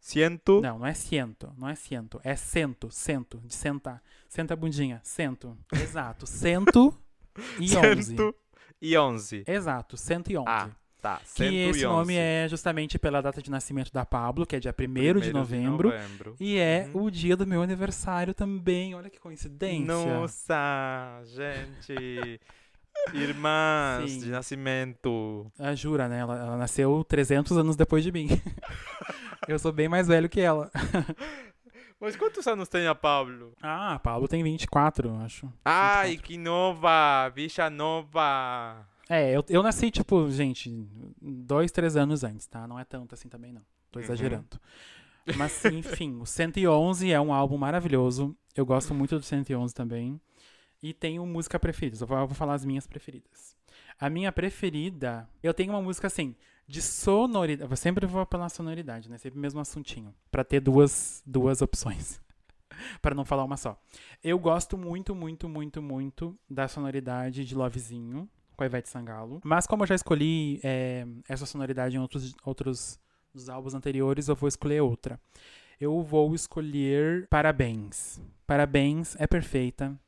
ciento, Não, não é ciento, não é ciento, é cento, cento, de sentar. Senta a bundinha, cento. Exato, cento e onze. cento e onze. Exato, 111. Ah, tá. que cento e esse nome onze. é justamente pela data de nascimento da Pablo, que é dia 1 Primeiro de novembro. novembro. E é Uhum. o dia do meu aniversário também. Olha que coincidência. Nossa, gente. Irmãs Sim. de nascimento. Ah, jura, né? Ela, ela nasceu 300 anos depois de mim. Eu sou bem mais velho que ela. Mas quantos anos tem a Pablo? Ah, a Pablo tem 24, eu acho. Ai, 24. que nova! Bicha nova! É, eu, eu nasci, tipo, gente, dois, três anos antes, tá? Não é tanto assim também, não. Tô Uhum. exagerando. Mas, enfim, o 111 é um álbum maravilhoso. Eu gosto muito do 111 também. E tenho música preferida. Eu vou, falar as minhas preferidas. A minha preferida, eu tenho uma música assim, de sonoridade. Eu sempre vou pela sonoridade, né? Sempre o mesmo assuntinho. Pra ter duas, duas opções. Pra não falar uma só. Eu gosto muito, muito, muito, muito da sonoridade de Lovezinho, com a Ivete Sangalo. Mas como eu já escolhi é, essa sonoridade em outros, outros dos álbuns anteriores, eu vou escolher outra. Eu vou escolher Parabéns. Parabéns é perfeita.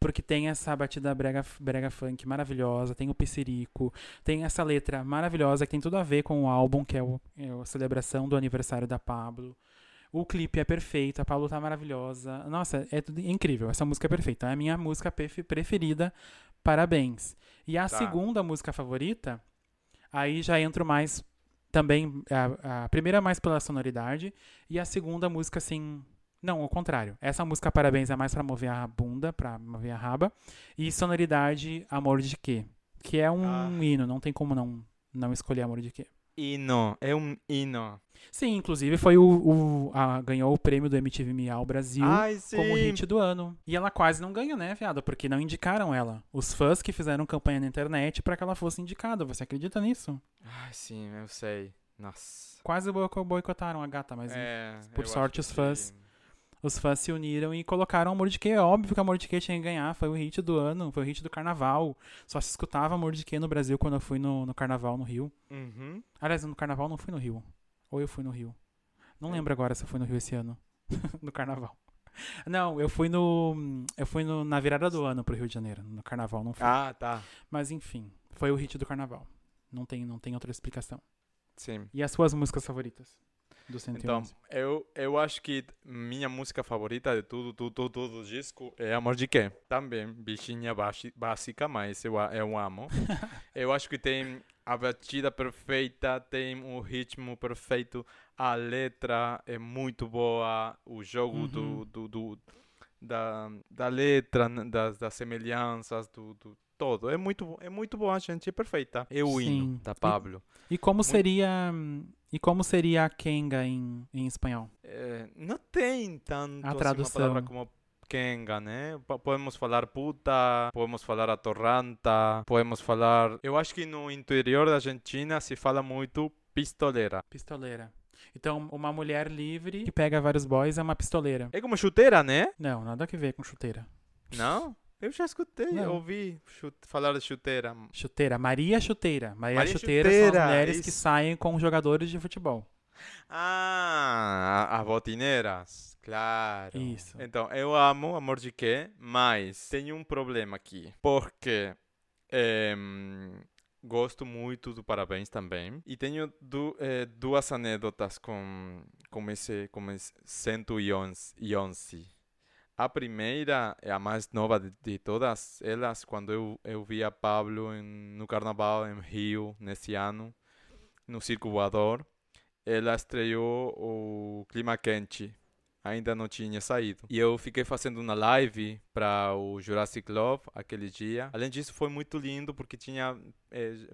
Porque tem essa batida brega, brega funk maravilhosa, tem o Pissirico, tem essa letra maravilhosa que tem tudo a ver com o álbum, que é, o, é a celebração do aniversário da Pablo. O clipe é perfeito, a Pablo tá maravilhosa. Nossa, é tudo incrível. Essa música é perfeita. É a minha música pref- preferida. Parabéns. E a Tá. segunda música favorita, aí já entro mais também. A, a primeira mais pela sonoridade. E a segunda música, assim. Não, ao contrário. Essa música Parabéns é mais pra mover a bunda, pra mover a raba. E sonoridade Amor de Quê? Que é um Ah. hino, não tem como não, não escolher Amor de Quê. Hino, é um hino. Sim, inclusive foi o. o- a- ganhou o prêmio do MTV Miau Brasil Ai, como hit do ano. E ela quase não ganha, né, viado? Porque não indicaram ela. Os fãs que fizeram campanha na internet pra que ela fosse indicada. Você acredita nisso? Ai, sim, eu sei. Nossa. Quase boico- boicotaram a gata, mas É, por sorte, os fãs- que- os fãs se uniram e colocaram Amor de Quê. É óbvio que Amor de Quê tinha que ganhar. Foi o hit do ano, foi o hit do carnaval. Só se escutava Amor de Quê no Brasil quando eu fui no, no carnaval no Rio. Uhum. Aliás, no carnaval não fui no Rio. Ou eu fui no Rio. Não É. lembro agora se eu fui no Rio esse ano. no carnaval. Não, eu fui no. Eu fui no, na virada do ano pro Rio de Janeiro. No carnaval, não fui. Ah, tá. Mas enfim, foi o hit do carnaval. Não tem, não tem outra explicação. Sim. E as suas músicas favoritas? Do 111. Então, eu, eu acho que minha música favorita de tudo, tudo, tudo, tudo disco é Amor de Quê? Também, bichinha básica, mas eu, eu amo. eu acho que tem a batida perfeita, tem o ritmo perfeito, a letra é muito boa, o jogo do, Uhum. do, do- da, da letra, das, das semelhanças, do, do todo. É muito, é muito boa, gente, é perfeita. É o Sim. hino da Pablo. E como seria. E como seria a Kenga em, em espanhol? É, não tem tanto A assim, tradução. uma palavra como Kenga, né? Po- Podemos falar puta, podemos falar atorranta, podemos falar... Eu acho que no interior da Argentina se fala muito pistoleira. Pistoleira. Então, uma mulher livre que pega vários boys é uma pistoleira. É como chuteira, né? Não, nada a ver com chuteira. Não? Eu já escutei, Não. ouvi chute- falar de chuteira. Chuteira. Maria Chuteira. Maria, Maria Chuteira, são Chuteira, as mulheres que isso. saem com jogadores de futebol. Ah, as botineiras. Claro. Isso. Então, eu amo Amor de Quê, mas tem um problema aqui. Porque em, gosto muito do Parabéns também. E tenho du- eh, duas anedotas com, com, esse, com esse 111. A primeira é a mais nova de, de todas elas, quando eu, eu vi a Pablo em- no carnaval em Rio, nesse ano, no Circo Voador. Ela estreou o Clima Quente, ainda não tinha saído. E eu fiquei fazendo uma live para o Jurassic Love aquele dia. Além disso, foi muito lindo porque tinha eh,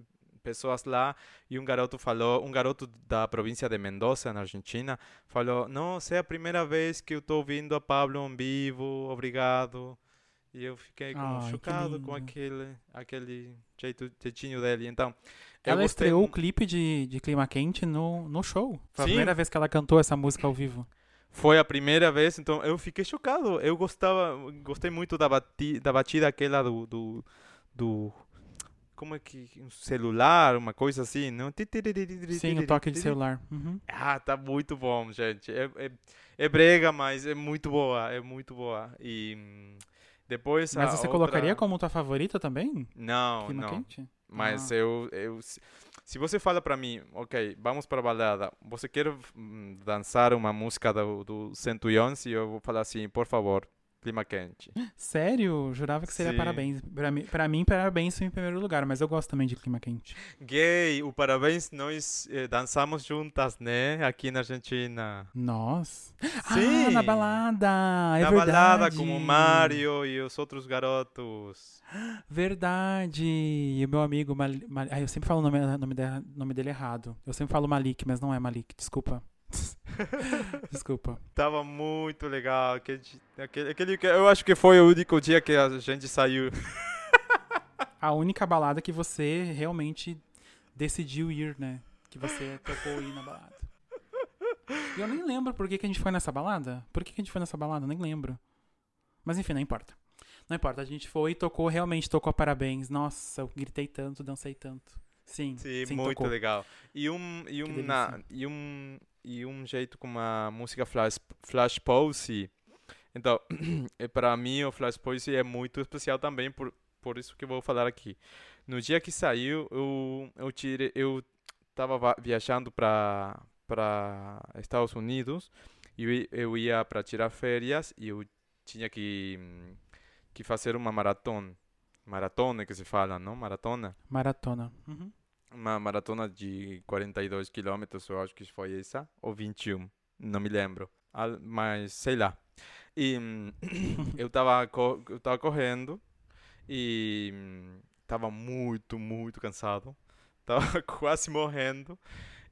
pessoas lá e um garoto falou, um garoto da província de Mendoza, na Argentina, falou: Nossa, é a primeira vez que eu estou ouvindo a Pablo em vivo, obrigado. E eu fiquei como Ai, chocado com aquele, aquele jeito, jeitinho dele. Então, Ela gostei estreou o clipe de, de Clima Quente no, no show. Foi a Sim. primeira vez que ela cantou essa música ao vivo. Foi a primeira vez, então eu fiquei chocado. Eu gostava, gostei muito da, bati, da batida aquela do, do, do- como é que, um celular, uma coisa assim, não? Sim, o toque de celular. Uhum. Ah, tá muito bom, gente. É, é, é brega, mas é muito boa, é muito boa. E hum, depois Mas a você outra- colocaria como tua favorita também? Não, Clima não. Quente? Mas Ah. eu, eu. se- você fala pra mim, ok, vamos pra balada, você quer hum, dançar uma música do, do 111? Eu vou falar assim, por favor, clima quente. Sério? Jurava que seria Sim. parabéns. Pra mim, pra mim, parabéns foi em primeiro lugar, mas eu gosto também de Clima Quente. Gay, o parabéns, nós eh, dançamos juntas, né? Aqui na Argentina. Nossa. Sim. Ah, na balada! É na verdade. balada com o Mário e os outros garotos. Verdade! E o meu amigo Malik. Ai, eu sempre falo o nome, nome, de- nome dele errado. Eu sempre falo Malik, mas não é Malik, desculpa. desculpa. Tava muito legal. Aquele, aquele, aquele, que- eu acho que foi o único dia que a gente saiu. A única balada que você realmente decidiu ir, né? Que você tocou ir na balada. E eu nem lembro por que, que a gente foi nessa balada. Por que, que a gente foi nessa balada? Eu nem lembro. Mas enfim, não importa. Não importa, a gente foi e tocou, realmente tocou parabéns. Nossa, eu gritei tanto, dancei tanto. Sim, Sim, sim, muito tocou. legal. E um, e um, na, e um, e um jeito com a música Flash, Flash Pose. Então, é, para mim o Flash Pose é muito especial também, por, por isso que eu vou falar aqui. No dia que saiu, eu, eu, tirei, eu tava va- viajando para para Estados Unidos e eu, ia para tirar férias e eu tinha que, que fazer uma maratona. Maratona que se fala, não? Maratona? Maratona. Uhum. Uma maratona de 42 quilômetros, eu acho que foi essa, ou 21, não me lembro, Al- mas sei lá. E eu tava, eu tava correndo e tava muito, muito cansado, tava quase morrendo.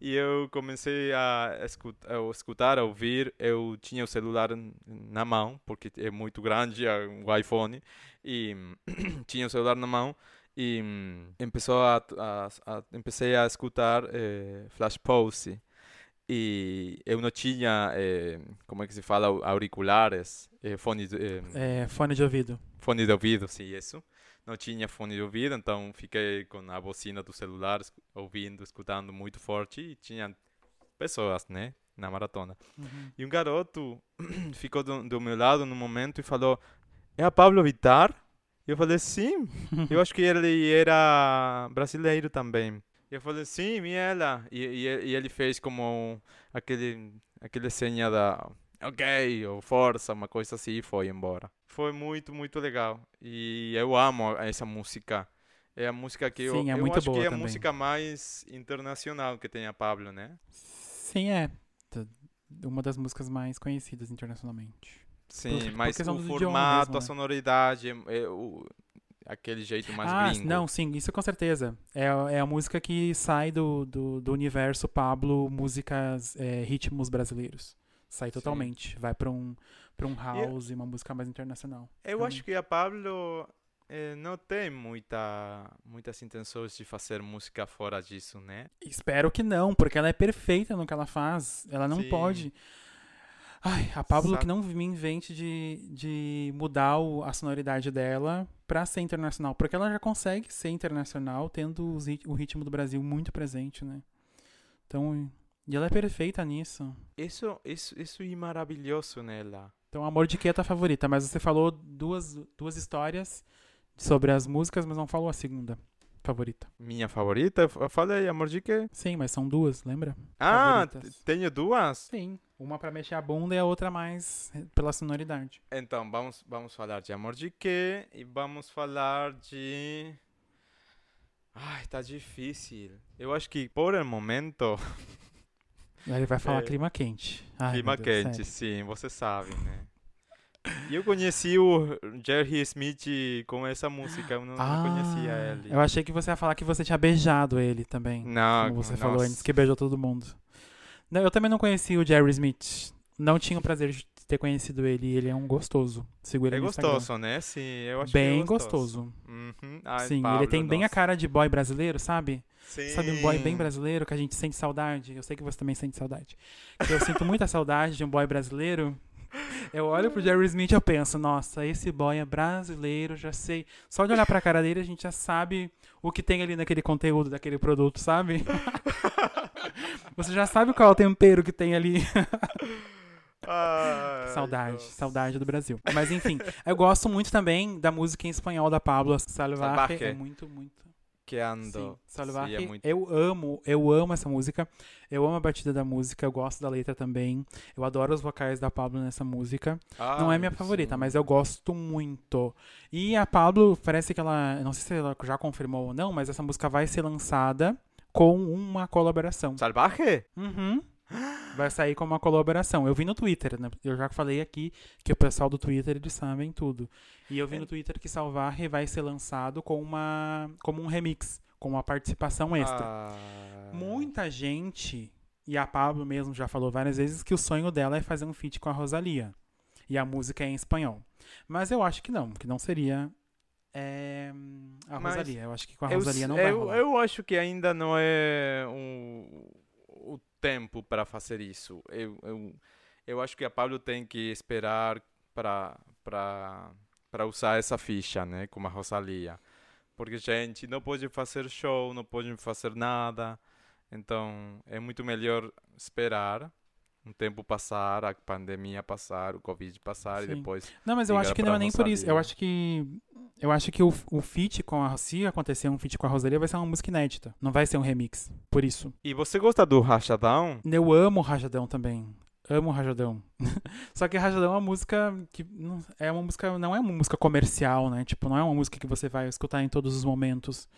E eu comecei a escutar, a escutar, a ouvir. Eu tinha o celular na mão, porque é muito grande o iPhone, e tinha o celular na mão e hum, começou a, a, a empecei a escutar eh, Flash Pose e eu não tinha eh, como é que se fala auriculares eh, fone de, eh, fone de ouvido. fone de ouvido sim isso não tinha fone de ouvido então fiquei com a bocina do celular ouvindo escutando muito forte e tinha pessoas né na maratona Uhum. e um garoto ficou do, do meu lado no momento e falou: É a Pablo Vittar? Eu falei: Sim. Eu acho que ele era brasileiro também. Eu falei: Sim, e ela? E, e, e ele fez como aquele, aquele senha da ok, ou força, uma coisa assim, e foi embora. Foi muito, muito legal. E eu amo essa música. É a música que eu, Sim, é eu acho que é a também. música mais internacional que tem a Pablo, né? Sim, é. Uma das músicas mais conhecidas internacionalmente. Sim, por mas questão o formato, mesmo, a né? sonoridade, é, é o, aquele jeito mais ah, gringo. não, sim, isso com certeza. É, a- é a música que sai do, do, do universo Pablo, músicas, é, ritmos brasileiros. Sai Sim. totalmente. Vai pra um, pra um house, uma música mais internacional. Eu Hum. acho que a Pablo eh, não tem muita, muitas intenções de fazer música fora disso, né? Espero que não, porque ela é perfeita no que ela faz. Ela não Sim. pode. Ai, a Pablo que não me invente de, de mudar o- a sonoridade dela pra ser internacional. Porque ela já consegue ser internacional tendo os o ritmo do Brasil muito presente, né? Então, e ela é perfeita nisso. Isso, isso, isso é maravilhoso nela. Então, Amor de Que é tua favorita, mas você falou duas, duas histórias sobre as músicas, mas não falou a segunda favorita. Minha favorita, eu falei, amor de quê? Sim, mas são duas, lembra? Ah, Favoritas. tenho duas? Sim, uma pra mexer a bunda e a outra mais pela sonoridade. Então, vamos, vamos falar de amor de quê? E vamos falar de... Ai, tá difícil. Eu acho que por el momento... Ele vai falar É. clima quente. Ai, Clima Deus, quente, sério. sim, você sabe, né? E eu conheci o Jerry Smith com essa música, eu não, não conhecia Ah, ele. Eu achei que você ia falar que você tinha beijado ele também. Não, como você nossa. falou antes, que beijou todo mundo. Não, eu também não conhecia o Jerry Smith. Não tinha o prazer de ter conhecido ele. Ele é um gostoso. Ele É no Instagram. gostoso, né? Sim, eu acho que é Bem gostoso. gostoso. Uhum. Ai, Sim, ele Pablo, tem bem a cara de boy brasileiro, sabe? Sim. Sabe um boy bem brasileiro que a gente sente saudade? Eu sei que você também sente saudade. Que eu sinto muita saudade de um boy brasileiro. Eu olho pro Jerry Smith e eu penso, nossa, esse boy é brasileiro, já sei. Só de olhar pra cara dele a gente já sabe o que tem ali naquele conteúdo daquele produto, sabe? Você já sabe qual é o tempero que tem ali. Ai, Saudade, nossa. saudade do Brasil. Mas enfim, eu gosto muito também da música em espanhol da Pablo Salvaje. Salvaje. É muito, muito. Ando. Sim, Salvaje. Sim, é muito- Eu amo, eu amo essa música. Eu amo a batida da música, eu gosto da letra também. Eu adoro os vocais da Pablo nessa música. Não é minha favorita, sim. mas eu gosto muito. E a Pablo, parece que ela, não sei se ela já confirmou ou não, mas essa música vai ser lançada com uma colaboração. Salvaje? Uhum. Vai sair com uma colaboração. Eu vi no Twitter, né? Eu já falei aqui que o pessoal do Twitter eles sabem tudo. E eu vi no Twitter que Salvaje vai ser lançado com uma como um remix, com uma participação extra. Ah. Muita gente, e a Pablo mesmo já falou várias vezes que o sonho dela é fazer um feat com a Rosalia. E a música é em espanhol. Mas eu acho que não, que não seria é, a Mas Rosalia. Eu acho que com a Eu, Rosalia não eu, vai rolar. eu acho que ainda não é um, tempo para fazer isso. Eu, eu, eu acho que a Pablo tem que esperar para para usar essa ficha, né, como a Rosalia. Porque, gente, não pode fazer show, não pode fazer nada. Então, é muito melhor esperar um tempo passar, a pandemia passar, o Covid passar e Sim. depois Não, mas eu acho que não é nem por isso. Eu acho que. Eu acho que o, o feat com a. Se acontecer um feat com a Rosalia, vai ser uma música inédita. Não vai ser um remix. Por isso. E você gosta do Rachadão? Eu amo o Rajadão também. Amo o Rajadão. Só que Rajadão é uma música que. não- É uma música. Não é uma música comercial, né? Tipo, não é uma música que você vai escutar em todos os momentos.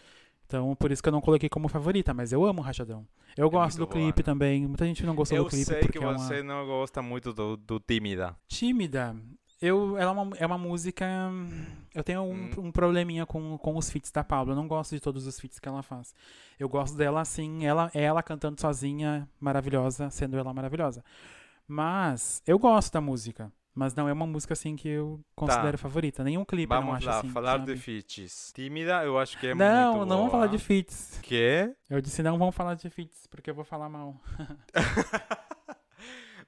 Então, por isso que eu não coloquei como favorita, mas eu amo o Rajadão. Eu gosto do muito boa, clipe né? também. Muita gente não gostou Eu do clipe sei porque que é uma você não gosta muito do, do Tímida. tímida. Eu, ela é uma, é uma música. Eu tenho um, Hum. um probleminha com, com os feats da Pablo. Eu não gosto de todos os feats que ela faz. Eu gosto dela assim, ela, ela cantando sozinha, maravilhosa, sendo ela maravilhosa. Mas eu gosto da música. Mas não é uma música assim que eu considero favorita. Nenhum clipe eu não Vamos acho lá, assim. falar sabe? de feats. Tímida, eu acho que é não, muito não vamos falar de feats. Que? Eu disse não vamos falar de feats, porque eu vou falar mal.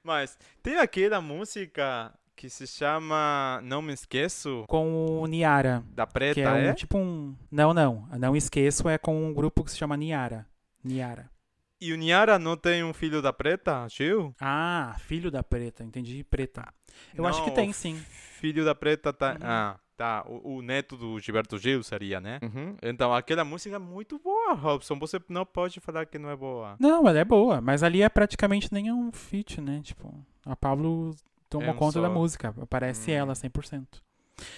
Mas tem aquela música que se chama Não Me Esqueço, Com o Niara. da Preta, que é, um, é? tipo um. Não, não. Não esqueço, é com um grupo que se chama Niara. Niara. E o Niara não tem um filho da Preta, Gil? Ah, filho da preta, entendi. Preta. Eu acho que Não, tem, sim. Filho da Preta tá. Uhum. Ah, tá. O, o neto do Gilberto Gil seria, né? Então, aquela música é muito boa, Robson. Você não pode falar que não é boa. Não, ela é boa, mas ali é praticamente nem um feat, né? Tipo, a Pablo tomou É um conta da só. música. Aparece Hum. ela 100%.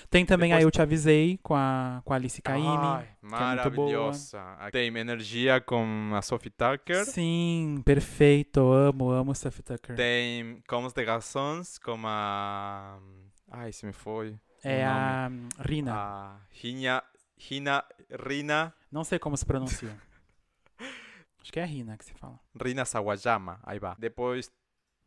Tem também a Depois- Eu Te Avisei com a, com a Alice Caymmi. Ai, é maravilhosa. Tem energia com a Sophie Tucker. Sim, perfeito. Amo, amo Sophie Tucker. Tem Como de Garçons com a. Ai, se me foi. é a Rina. A Rina. Rina. Rina. Não sei como se pronuncia. Acho que é Rina que se fala. Rina Sawajama. Aí vai. Depois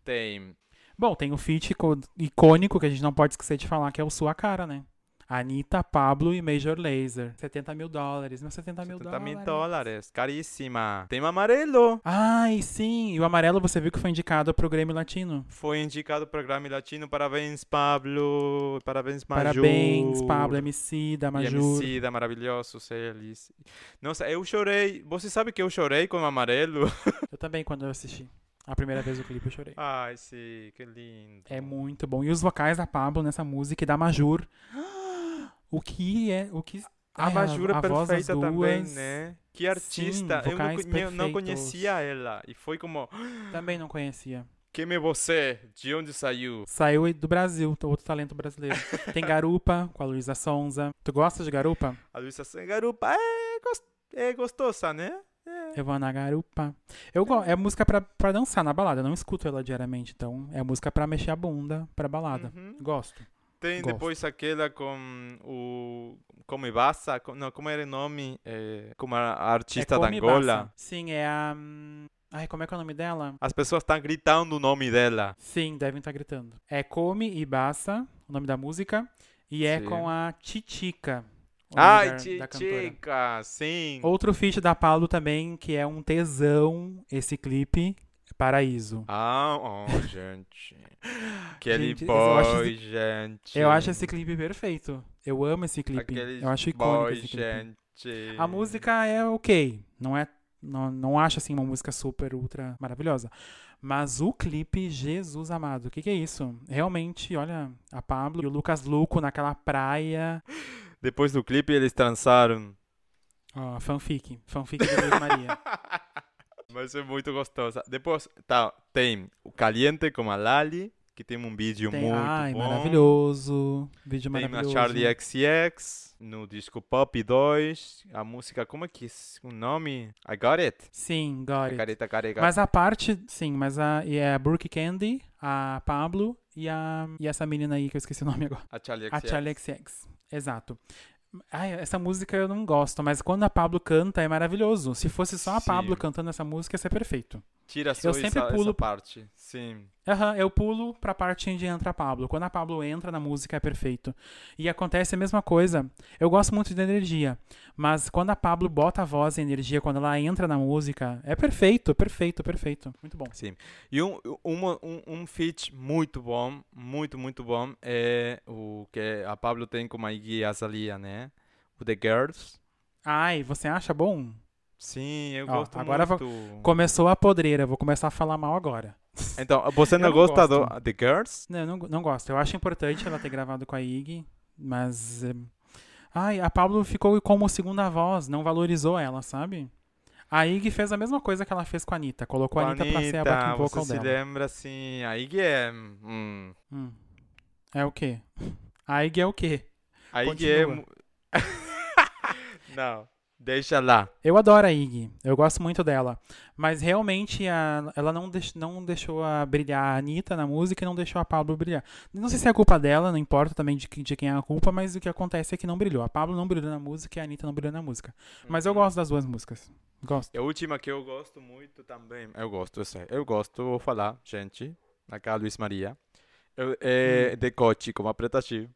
tem. Bom, tem o feat ico- icônico que a gente não pode esquecer de falar, que é o Sua Cara, né? Anitta, Pablo e Major Lazer. 70 mil dólares. Não, 70 mil 70 dólares. mil dólares. Caríssima. Tem amarelo. Ai, sim. E o amarelo você viu que foi indicado pro Grêmio Latino. Foi indicado para o Grammy Latino. Parabéns, Pablo. Parabéns, Major. Parabéns, Pablo, MC da E Majur. MC da maravilhosos eles. Nossa, eu chorei. Você sabe que eu chorei com o amarelo? Eu também, quando eu assisti. A primeira vez o clipe eu chorei. Ai, sim, que lindo. É muito bom. E os vocais da Pablo nessa música e da Majur. O que é. O que. A é, Majur é a das perfeita também, né? Que artista. eu não, conhe- não conhecia ela. E foi como, Também não conhecia. quem é você? De onde saiu? Saiu do Brasil, outro talento brasileiro. Tem Garupa, com a Luísa Sonza. Tu gosta de Garupa? A Luísa Garupa é, gos- é gostosa, né? Eu vou na Garupa. Eu go... É música pra, pra dançar na balada. Eu não escuto ela diariamente. Então, é música pra mexer a bunda pra balada. Uhum. Gosto. Tem Gosto. depois aquela com o. Como Ibasa? com- Não, como era o nome? É, como a artista é da Angola. Sim, é a. Ai, como é que é o nome dela? As pessoas estão gritando o nome dela. Sim, devem estar gritando. É Come e Bassa, o nome da música. E é Sim. com a Titica. Ai. Titica, sim. Outro feat da Pablo também, que é um tesão, esse clipe, Paraíso. Ah, oh, gente. Aquele eu boy, acho esse- gente. Eu acho esse clipe perfeito. Eu amo esse clipe. Aquele Eu acho icônico boy, esse clipe. gente. A música é ok. Não é. Não, não acho assim uma música super, ultra maravilhosa. Mas o clipe, Jesus amado, o que, que é isso? Realmente, olha, a Pablo e o Lucas Luco naquela praia. Depois do clipe, eles trançaram. Ó, fanfic. Fanfic de Luiz Maria. Mas é muito gostosa. Depois, tá, tem o Caliente com a Lali, que tem um vídeo Tem, muito ai, bom. maravilhoso. Vídeo Tem a maravilhoso. Charlie XX, no disco Pop 2. A música, como é que é o nome? I Got It. Sim, got A it. careta carega. Mas a parte, sim, mas a, e é a Brooke Candy, a Pablo e, a, e essa menina aí que eu esqueci o nome agora. A Charlie A XX. Charlie XX. Exato. Ai, essa música eu não gosto, mas quando a Pablo canta é maravilhoso. Se fosse só a Sim. Pablo cantando essa música, ia ser perfeito. Tira só Eu sempre essa, pulo- essa parte. Sim. Aham, eu pulo pra parte onde entra a Pablo. Quando a Pablo entra na música é perfeito. E acontece a mesma coisa. Eu gosto muito de energia, mas quando a Pablo bota a voz e a energia, quando ela entra na música, é perfeito, perfeito, perfeito. Muito bom. Sim. E um, uma, um, um feat muito bom, muito, muito bom, é o que a Pablo tem com a Iggy Azalea, né? O The Girls. Ai, você acha bom? Sim, eu Ó, gosto agora muito. Começou a podreira, vou começar a falar mal agora. Então, você não, não gosta gosto. do The Girls? Não, eu não, não gosto. Eu acho importante ela ter gravado com a Iggy, mas. eh, Ai, a Pablo ficou como segunda voz, não valorizou ela, sabe? A Iggy fez a mesma coisa que ela fez com a Anitta. Colocou a Anitta pra ser a backing você vocal se dela. lembra assim, a Iggy é... Hum, Hum. É o quê? A Iggy é o quê? a Iggy é... Não, deixa lá. Eu adoro a Iggy, eu gosto muito dela. Mas realmente a- ela não, deix- não deixou a brilhar a Anitta na música e não deixou a Pablo brilhar. Não sei se é culpa dela, não importa também de, de quem é a culpa, mas o que acontece é que não brilhou. A Pablo não brilhou na música e a Anitta não brilhou na música. Mas eu gosto das duas músicas. Gosto. A última que eu gosto muito também, eu gosto, eu sei, eu gosto, vou falar, gente, na casa Luiz Maria, eu, é Decote, como a Preta Chi.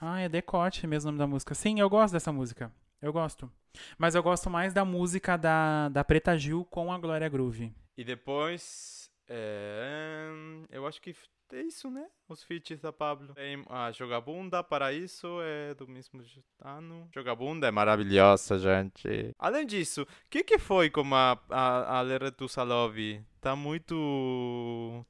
Ah, é Decote mesmo o nome da música. Sim, eu gosto dessa música. Eu gosto. Mas eu gosto mais da música da, da Preta Gil com a Glória Groove. E depois, é, eu acho que é isso, né? Os feats da Pablo. Tem a Jogabunda, para isso é do mesmo ano. Jogabunda é maravilhosa, gente. Além disso, o que, que foi com a, a, a Lera? Tá muito...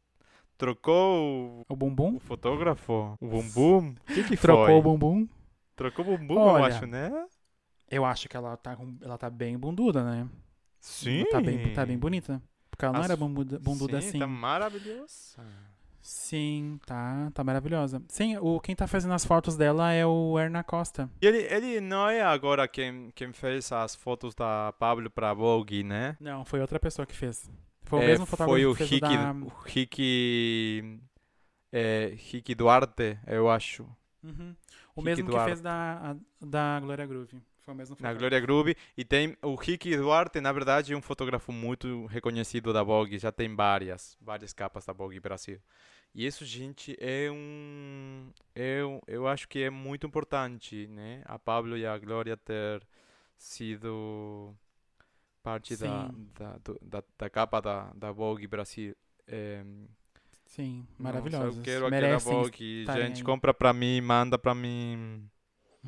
Trocou O bumbum? o fotógrafo? O bumbum? O que, que Trocou foi? o bumbum? Trocou o bumbum, eu Olha, acho, né? Eu acho que ela tá, com- ela tá bem bunduda, né? Sim. Tá bem, tá bem bonita. Porque ela não As- era bunduda, bunduda Sim, assim. tá maravilhosa. Sim, tá, tá maravilhosa. Sim, o, quem tá fazendo as fotos dela é o Erna Costa. E ele, ele não é agora quem, quem fez as fotos da Pablo pra Vogue, né? Não, foi outra pessoa que fez. Foi o É, mesmo fotógrafo foi o que fez Rick, o da... o Rick, é, Rick Duarte, eu acho. Uhum. O Rick mesmo que Duarte. fez da, a- da Glória Groove. Foi o mesmo Na. Glória Groove. E tem o Rick Duarte, na verdade, é um fotógrafo muito reconhecido da Vogue. Já tem várias, várias capas da Vogue Brasil. E isso, gente, é um... É um eu acho que é muito importante, né? A Pablo e a Glória ter sido parte da, da, da, da capa da, da Vogue Brasil. É, Sim, nossa, maravilhosos. eu quero aquela Vogue. Gente, aí. compra pra mim, manda pra mim.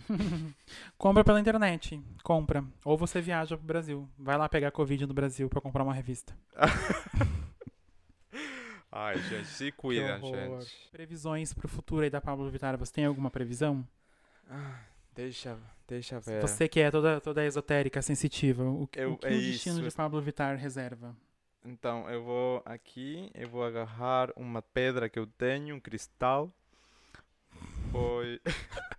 Compra pela internet. Compra. Ou você viaja pro Brasil. Vai lá pegar Covid no Brasil pra comprar uma revista. Ai, gente, se cuida, gente. Previsões pro futuro aí da Pablo Vittar. Você tem alguma previsão? Ah, deixa, deixa ver. Você que é toda, toda esotérica, sensitiva. O, que- Eu- o que é o destino isso. de Pablo Vittar reserva? Então, eu vou aqui, eu vou agarrar uma pedra que eu tenho, um cristal. Vou...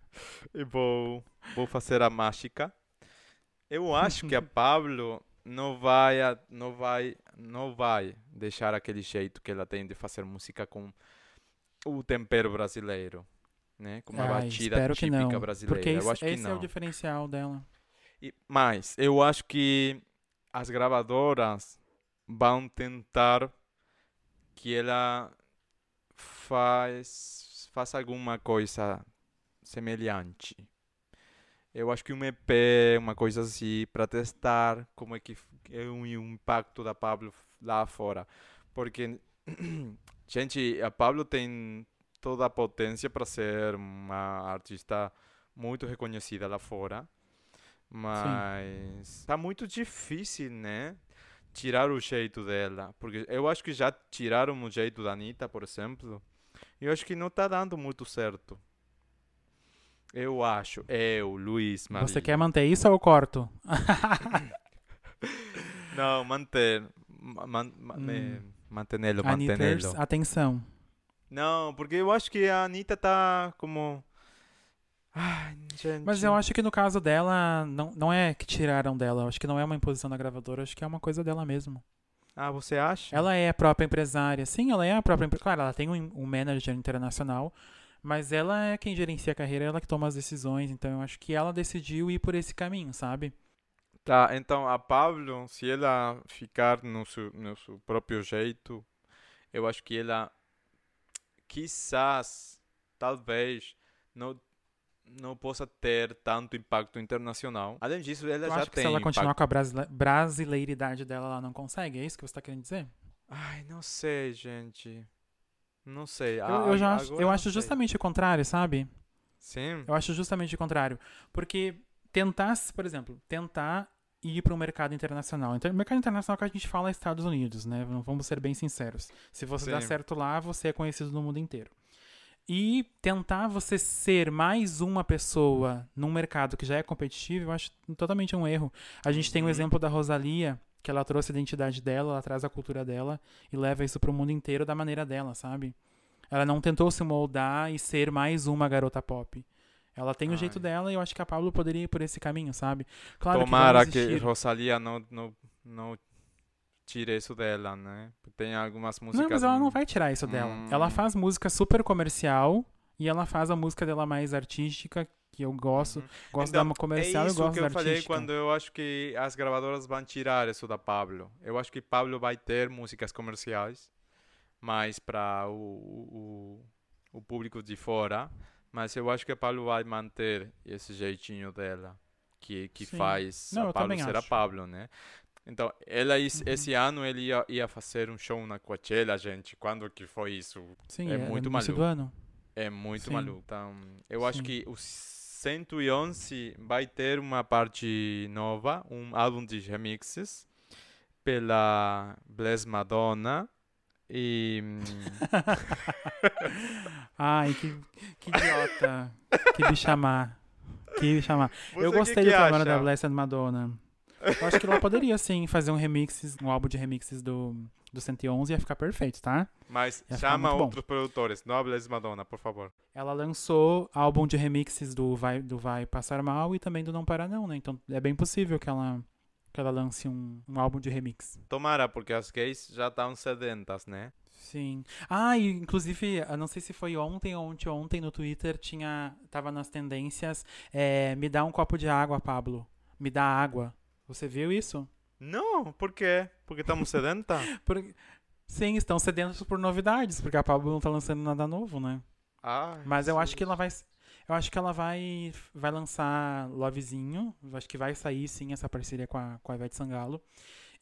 e vou, vou fazer a mágica. Eu acho que a Pablo não vai, não vai, não vai deixar aquele jeito que ela tem de fazer música com o tempero brasileiro, né? Com uma Ai, batida típica brasileira. Porque eu esse, acho que esse é o diferencial dela. E- mas eu acho que as gravadoras vão tentar que ela faz, faça alguma coisa semelhante. Eu acho que um EP, uma coisa assim, para testar como é que é o impacto da Pablo lá fora. Porque, gente, a Pablo tem toda a potência para ser uma artista muito reconhecida lá fora. Mas está muito difícil, né? Tirar o jeito dela. Porque eu acho que já tiraram o jeito da Anitta, por exemplo. E eu acho que não está dando muito certo. Eu acho. Eu, Luiz, Maria. Você quer manter isso ou eu corto? não, manter. Man, man, hum. Mantenê-lo, mantenê-lo. atenção. Não, porque eu acho que a Anitta tá como... Ai, gente. Mas eu acho que no caso dela, não, não é que tiraram dela. Eu acho que não é uma imposição da gravadora. Acho que é uma coisa dela mesmo. Ah, você acha? Ela é a própria empresária. Sim, ela é a própria empresária. Claro, ela tem um, um manager internacional. Mas ela é quem gerencia a carreira, ela que toma as decisões. Então eu acho que ela decidiu ir por esse caminho, sabe? Tá, então a Pablo, se ela ficar no seu, no seu próprio jeito, eu acho que ela, quizás, talvez, não não possa ter tanto impacto internacional. Além disso, ela eu já acho tem. se ela impacto... continuar com a brasile... brasileiridade dela, ela não consegue. É isso que você está querendo dizer? Ai, não sei, gente. Não sei. Eu, eu já acho, eu acho justamente o contrário, sabe? Sim. Eu acho justamente o contrário. Porque tentar, por exemplo, tentar ir para o mercado internacional. Então, o mercado internacional que a gente fala é Estados Unidos, né? Vamos ser bem sinceros. Se você Sim. dá certo lá, você é conhecido no mundo inteiro. E tentar você ser mais uma pessoa num mercado que já é competitivo, eu acho totalmente um erro. A gente tem o um uhum. exemplo da Rosalia, que ela trouxe a identidade dela, ela traz a cultura dela e leva isso para o mundo inteiro da maneira dela, sabe? Ela não tentou se moldar e ser mais uma garota pop. Ela tem o jeito dela e eu acho que a Pablo poderia ir por esse caminho, sabe? Claro Tomara que, que Rosalia não, não, não tire isso dela, né? Tem algumas músicas. Não, mas ela não vai tirar isso dela. Hum. Ela faz música super comercial e ela faz a música dela mais artística, que eu gosto. Uhum. Gosto então, da comercial é e gosto que da eu falei quando eu acho que as gravadoras vão tirar isso da Pablo. Eu acho que Pablo vai ter músicas comerciais, mais para o, o, o público de fora. Mas eu acho que a Pablo vai manter esse jeitinho dela, que, que faz Não, a Pablo ser acho. a Pablo, né? Então, ela uhum. esse ano ele ia, ia fazer um show na Coachella, gente. Quando que foi isso? Sim, é, é muito maluco. É muito Sim. maluco. Então, eu Sim. acho que o 111 vai ter uma parte nova, um álbum de remixes pela Bless Madonna e. Ai, que, que idiota. que bichamar. Que bichamar. Eu gostei que que do trabalho da Blessed Madonna. Eu acho que ela poderia, sim, fazer um remix, um álbum de remixes do, do 111 ia ficar perfeito, tá? Mas ia chama outros produtores, não a Blessed Madonna, por favor. Ela lançou álbum de remixes do Vai, do Vai Passar Mal e também do Não Para Não, né? Então é bem possível que ela que ela lance um, um álbum de remix. Tomara, porque as gays já estão sedentas, né? Sim. Ah, e inclusive, eu não sei se foi ontem ou ontem, ontem no Twitter tinha. Tava nas tendências. É, me dá um copo de água, Pablo. Me dá água. Você viu isso? Não, por quê? Porque estamos sedentas? porque... Sim, estão sedentos por novidades, porque a Pablo não tá lançando nada novo, né? Ah, Mas eu acho que ela vai. Eu acho que ela vai, vai lançar Lovezinho. Eu acho que vai sair sim essa parceria com a, com a Ivete Sangalo.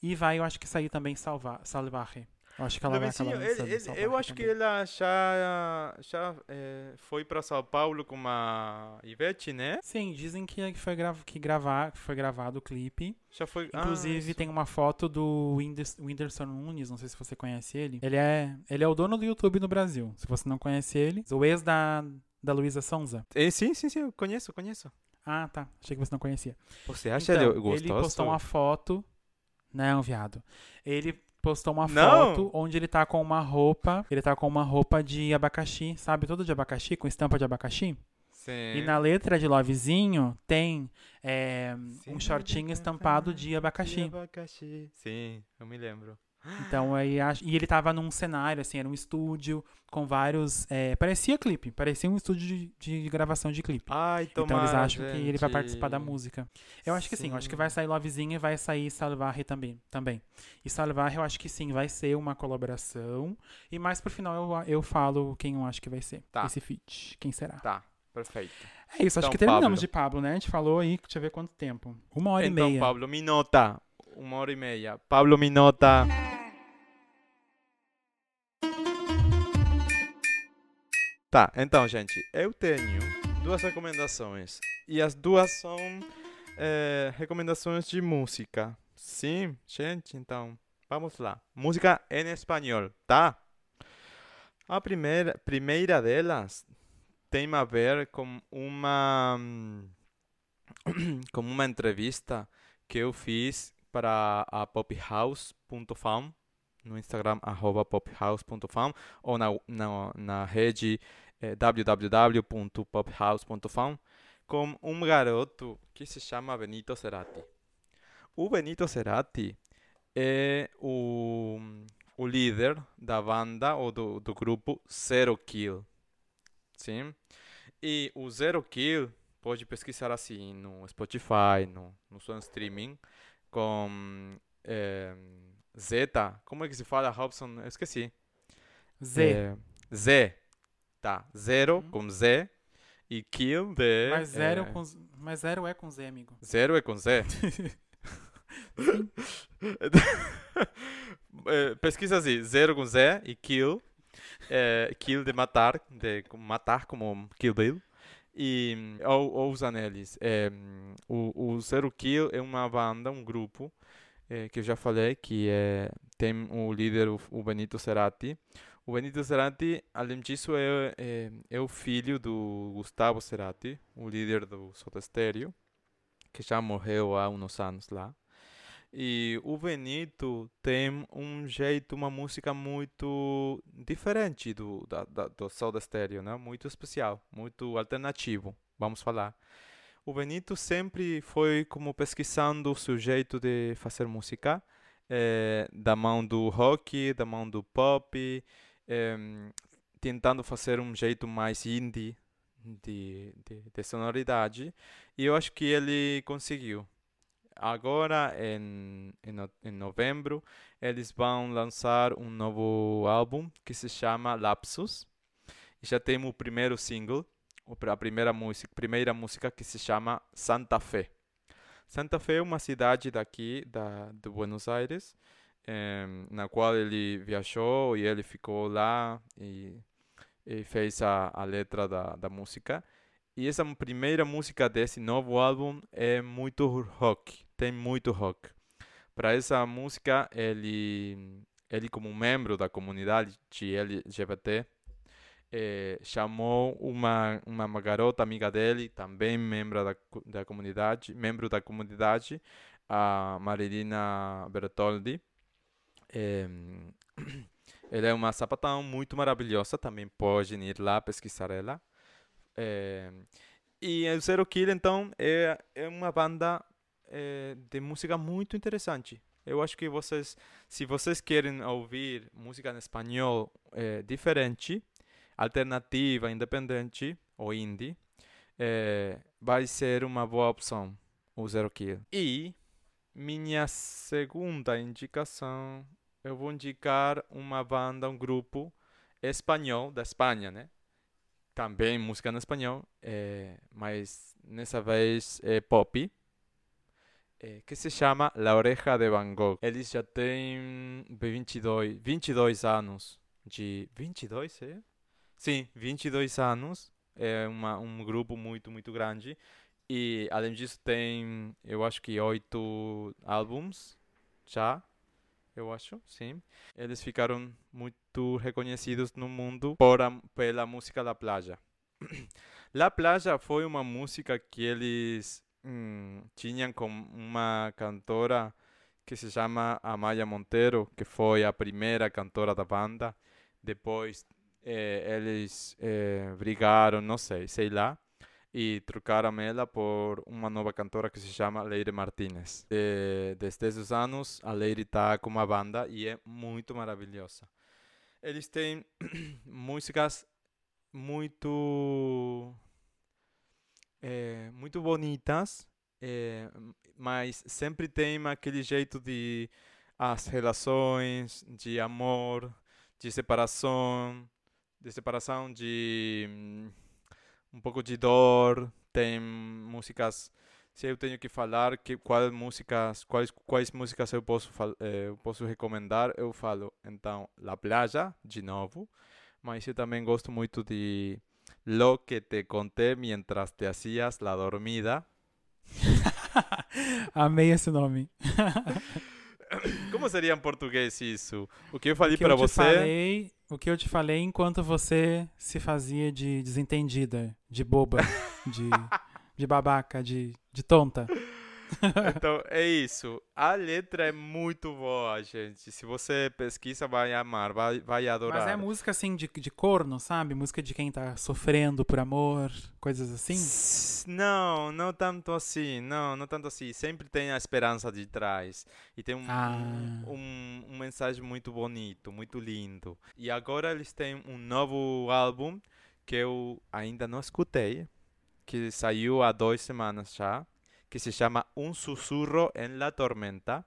E vai, eu acho que sair também Salva, Salvarre. Eu acho que ela vai acabar ele, ele, Eu acho também. que ela já, já é, foi para São Paulo com a Ivete, né? Sim, dizem que foi, grava, que gravar, foi gravado o clipe. Já foi. Inclusive, ah, tem uma foto do Whindersson Nunes, não sei se você conhece ele. Ele é, ele é o dono do YouTube no Brasil. Se você não conhece ele, o ex da, da Luísa Sonza. É, sim, sim, sim, eu conheço, conheço. Ah, tá. Achei que você não conhecia. Você acha então, ele gostoso? Ele postou uma foto. Não, viado. Ele postou uma não. foto onde ele tá com uma roupa. Ele tá com uma roupa de abacaxi, sabe? Todo de abacaxi, com estampa de abacaxi. Sim. E na letra de Lovezinho tem é, um shortinho estampado de abacaxi. de abacaxi. Sim, eu me lembro. Então aí acho- e ele tava num cenário assim, era um estúdio com vários, é, parecia clipe, parecia um estúdio de, de gravação de clipe. Ai, Então eles tomara, acham que ele vai participar da gente. música. Eu acho que sim, eu acho que Sim. vai sair Lovezinha e vai sair Salvarre também. também. E Salvarre eu acho que sim, vai ser uma colaboração. E mais pro final eu, eu falo quem eu acho que vai ser Tá. esse feat. Quem será? Tá, perfeito. É isso, acho Então, que terminamos Pablo. de Pablo, né? A gente falou aí, deixa eu ver quanto tempo. Uma hora então, e meia. Pablo Minota, uma hora e meia. Pablo Minota. Tá, então, gente, eu tenho duas recomendações. E as duas são eh, recomendações de música. Sim, gente, então, vamos lá. Música em espanhol, tá? A primeira, primeira delas tem a ver com uma com uma entrevista que eu fiz para a pophouse.fam no Instagram pophouse.fam ou na, na, na rede eh, www.pophouse.fam com um garoto que se chama Benito Cerati. O Benito Cerati é o, o líder da banda ou do, do grupo Zero Kill. Sim? E o Zero Kill pode pesquisar assim no Spotify, no, no seu streaming, com eh, Z. Como é que se fala, Robson? Eu esqueci. Z. Eh, Z. Tá. Zero Uhum. com Z. E Kill de. mas, zero eh, com, Z- mas zero é com Z, amigo. Zero é com Z. Eh, Pesquisa assim, zero com Z e kill. Eh, kill de matar, de matar como Kill Bill. E, ou, ou os. Eh, hum, o, o Zero Kill é uma banda, um grupo, eh, que eu já falei, que é, tem o líder, o, Benito Cerati. O Benito Cerati, além disso, é, é, é o filho do Gustavo Cerati, o líder do Soda que já morreu há uns anos lá. E o Benito tem um jeito, uma música muito diferente do, da, da, do Soda né? Muito especial, muito alternativo, vamos falar. O Benito sempre foi como pesquisando o seu jeito de fazer música, eh, da mão do rock, da mão do pop, em, tentando fazer um jeito mais indie de, de, de sonoridade. E eu acho que ele conseguiu. Agora, em, em, em novembro, eles vão lançar um novo álbum que se chama Lapsus. Já tem o primeiro single, a primeira música, primeira música que se chama Santa Fe. Santa Fe é uma cidade daqui, da, de Buenos Aires, na qual ele viajou e ele ficou lá e, e fez a, a letra da, da música. E essa primeira música desse novo álbum é muito rock, tem muito rock. Para essa música, ele, ele como membro da comunidade LGBT, eh, chamou uma, uma garota amiga dele, também membro da, da comunidade, membro da comunidade, a Marilina Bertoldi. Em, ela é uma sapatão muito maravilhosa, também podem ir lá pesquisar ela. É, e o Zero Kill, então, é, é uma banda é, de música muito interessante. Eu acho que vocês, se vocês querem ouvir música em espanhol é, diferente, alternativa, independente ou indie, é, vai ser uma boa opção o Zero Kill. E minha segunda indicação, eu vou indicar uma banda, um grupo espanhol da Espanha, né? também música em espanhol, eh, mas nessa vez é pop, eh, que se chama La Oreja de Van Gogh. Eles já têm 22, 22 anos de... 22, é? Sim, 22 anos. É uma, um grupo muito, muito grande. E, além disso, tem, eu acho que oito álbuns já, eu acho, sim. Eles ficaram muito reconhecidos no mundo por a, pela música La Playa. La Playa foi uma música que eles hum, tinham com uma cantora que se chama Amaya Montero, que foi a primeira cantora da banda. Depois eh, eles eh, brigaram, não sei, sei lá. e trocaram ela por uma nova cantora que se chama Leire Martinez. E, desde esses anos, a Leire está com uma banda e é muito maravilhosa. Eles têm músicas muito é, muito bonitas, é, mas sempre tem aquele jeito de as relações, de amor, de separação, de separação, de um pouco de dor. Tem músicas. Se eu tenho que falar que quais músicas, quais quais músicas eu posso eu posso recomendar, eu falo então La Playa de novo, mas eu também gosto muito de Lo que te conté mientras te hacías la dormida. Amei esse nome. Como seria em português isso? O que eu falei para você? Falei, o que eu te falei enquanto você se fazia de desentendida, de boba, de, de babaca, de, de tonta. então, é isso. A letra é muito boa, gente. Se você pesquisa, vai amar, vai, vai adorar. Mas é música, assim, de, de corno, sabe? Música de quem tá sofrendo por amor, coisas assim? Não, não tanto assim. Não, não tanto assim. Sempre tem a esperança de trás. E tem um, ah. um, um mensagem muito bonito, muito lindo. E agora eles têm um novo álbum que eu ainda não escutei, que saiu há duas semanas já que se chama Un Sussurro en la Tormenta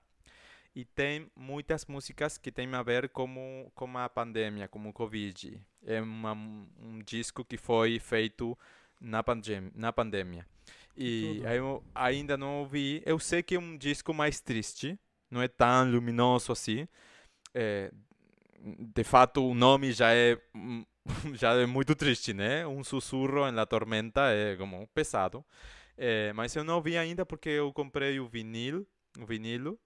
e tem muitas músicas que têm a ver com, com a pandemia, com o Covid. É uma, um disco que foi feito na, pandem na pandemia. E eu ainda não ouvi. Eu sei que é um disco mais triste, não é tão luminoso assim. É, de fato, o nome já é já é muito triste, né? Um sussurro na tormenta é como pesado. É, mas eu não vi ainda porque eu comprei o vinil, o vinilo,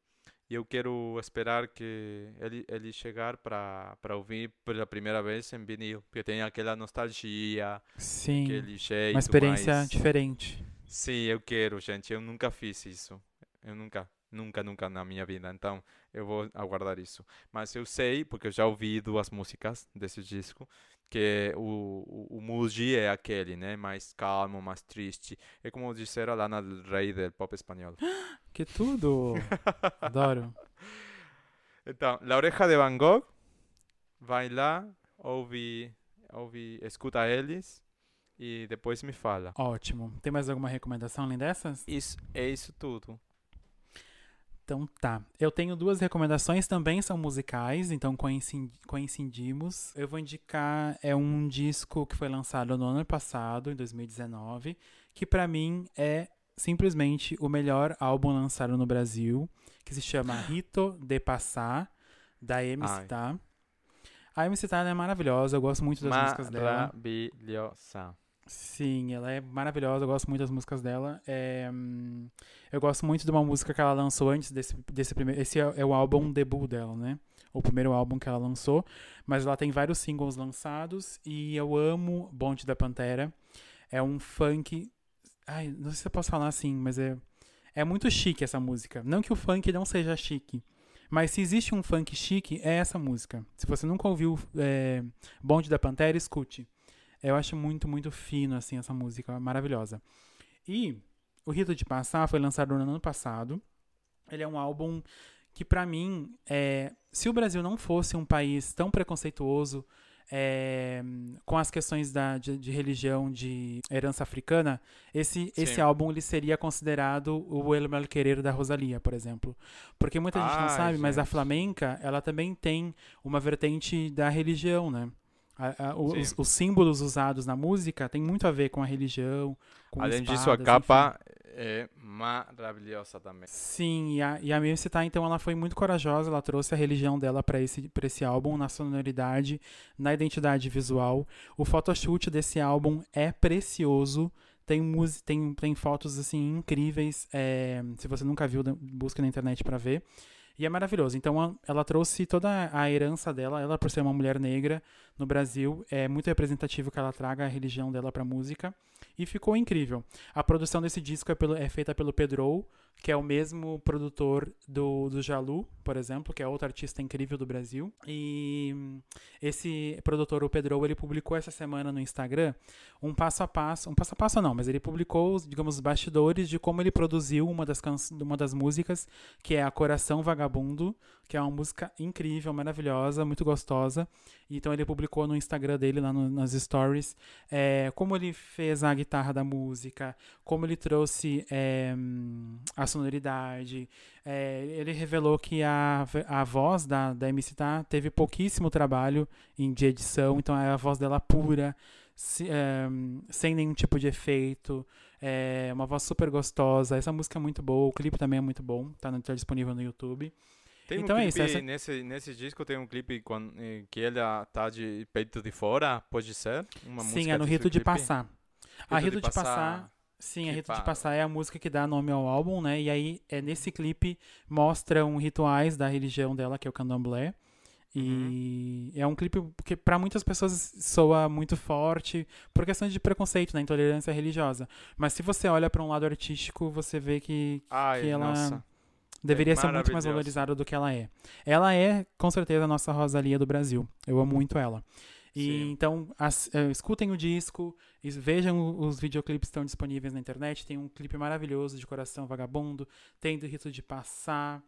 e eu quero esperar que ele, ele chegar para ouvir pela primeira vez em vinil, porque tem aquela nostalgia, Sim, aquele jeito uma experiência mais... diferente. Sim, eu quero, gente. Eu nunca fiz isso. Eu nunca, nunca, nunca na minha vida. Então, eu vou aguardar isso. Mas eu sei, porque eu já ouvi duas músicas desse disco, que o, o, o Muji é aquele, né? Mais calmo, mais triste. É como disseram lá na Rei del Pop Espanhol. Que tudo! Adoro. Então, La Oreja de Van Gogh, vai lá, ouve, ouve, escuta eles e depois me fala. Ótimo. Tem mais alguma recomendação além dessas? Isso, é isso tudo. Então tá. Eu tenho duas recomendações, também são musicais, então coincidimos. Eu vou indicar é um disco que foi lançado no ano passado, em 2019, que para mim é simplesmente o melhor álbum lançado no Brasil, que se chama Rito de Passar, da MC Tá. A MC Tá é maravilhosa, eu gosto muito das músicas dela. Maravilhosa. Sim, ela é maravilhosa, eu gosto muito das músicas dela. É, eu gosto muito de uma música que ela lançou antes desse, desse primeiro. Esse é, é, o álbum debut dela, né? O primeiro álbum que ela lançou. Mas ela tem vários singles lançados e eu amo Bonde da Pantera. É um funk. Ai, não sei se eu posso falar assim, mas é. É muito chique essa música. Não que o funk não seja chique. Mas se existe um funk chique, é essa música. Se você nunca ouviu é, Bonde da Pantera, escute. Eu acho muito, muito fino, assim, essa música maravilhosa. E o Rito de Passar foi lançado no ano passado. Ele é um álbum que, para mim, é, se o Brasil não fosse um país tão preconceituoso é, com as questões da, de, de, religião, de herança africana, esse, esse álbum ele seria considerado o El Malquerer da Rosalia, por exemplo. Porque muita gente não sabe, gente. mas a flamenca, ela também tem uma vertente da religião, né? A, a, os, os, símbolos usados na música tem muito a ver com a religião. Com Além espadas, disso, a capa enfim. é maravilhosa também. Sim, e a, e a tá, então, ela foi muito corajosa. Ela trouxe a religião dela para esse, pra esse álbum, na sonoridade, na identidade visual. O photoshoot desse álbum é precioso. Tem, tem, tem fotos assim incríveis. É, se você nunca viu, busca na internet para ver. E é maravilhoso. Então, ela trouxe toda a herança dela. Ela, por ser uma mulher negra no Brasil, é muito representativo que ela traga a religião dela para música. e ficou incrível. A produção desse disco é, pelo, é feita pelo Pedro, que é o mesmo produtor do, do Jalu, por exemplo, que é outro artista incrível do Brasil. E esse produtor, o Pedro, ele publicou essa semana no Instagram um passo a passo, um passo a passo não, mas ele publicou, digamos, os bastidores de como ele produziu uma das, uma das músicas, que é a Coração Vagabundo, que é uma música incrível, maravilhosa, muito gostosa. Então ele publicou no Instagram dele, lá no, nas stories, é, como ele fez a guitarra da música, como ele trouxe é, a sonoridade. É, ele revelou que a, a voz da, da MC Tá teve pouquíssimo trabalho em, de edição, então é a voz dela pura, se, é, sem nenhum tipo de efeito. É uma voz super gostosa. Essa música é muito boa, o clipe também é muito bom, tá, tá disponível no YouTube. Tem então um é clipe, isso, essa- nesse, nesse disco tem um clipe com, eh, que ela tá de peito de fora, pode ser? Uma Sim, é no Rito de clipe? Passar. a Rito Rito de Passar, sim, a que Rito de fala. Passar é a música que dá nome ao álbum, né? E aí, é nesse clipe, mostram rituais da religião dela, que é o candomblé. E Uhum. é um clipe que para muitas pessoas soa muito forte por questões de preconceito, né, intolerância religiosa. Mas se você olha para um lado artístico, você vê que Ai, que ela- nossa. deveria ser muito mais valorizada do que ela é. Ela é, com certeza, a nossa Rosalia do Brasil. Eu amo muito ela. E Sim. então, as- eh, escutem o disco, vejam os videoclipes que estão disponíveis na internet. Tem um clipe maravilhoso de Coração Vagabundo, tem do Rito de Passar.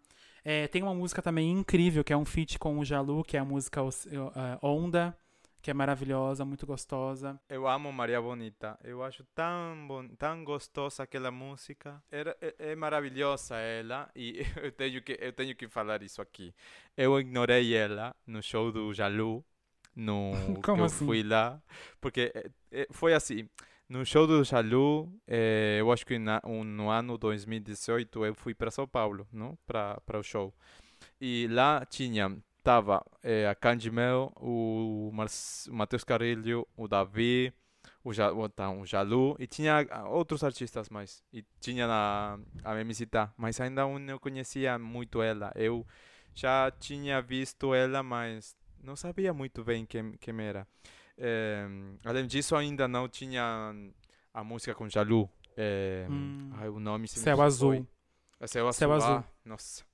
Eh, tem uma música também incrível, que é um feat com o Jalu, que é a música eh, Onda, que é maravilhosa, muito gostosa. Eu amo Maria Bonita. Eu acho tão, bon, tão gostosa aquela música. Era, é, é maravilhosa ela. E eu tenho, que, eu tenho que falar isso aqui. Eu ignorei ela no show do Jalu. No, que Como eu assim? fui lá. Porque eh, eh, foi assim. No show do Jalu, eh, eu acho que na, um- no ano 2018 eu fui para São Paulo, não? Para para o show. E lá tinha tava eh, a Kanji Mel, o, Mar- o Matheus Carrilho, o Davi, o, ja, o, tá, o Jalu e tinha ah, outros artistas mais. E tinha a, a MC Tá, mas ainda não conhecia muito ela. Eu já tinha visto ela, mas não sabia muito bem quem, quem era. Eh, além disso, ainda não tinha a música com Jalu. Eh, Hum. ai, o nome Céu. Azul. É Céu Azul. Céu Azul. ah, nossa.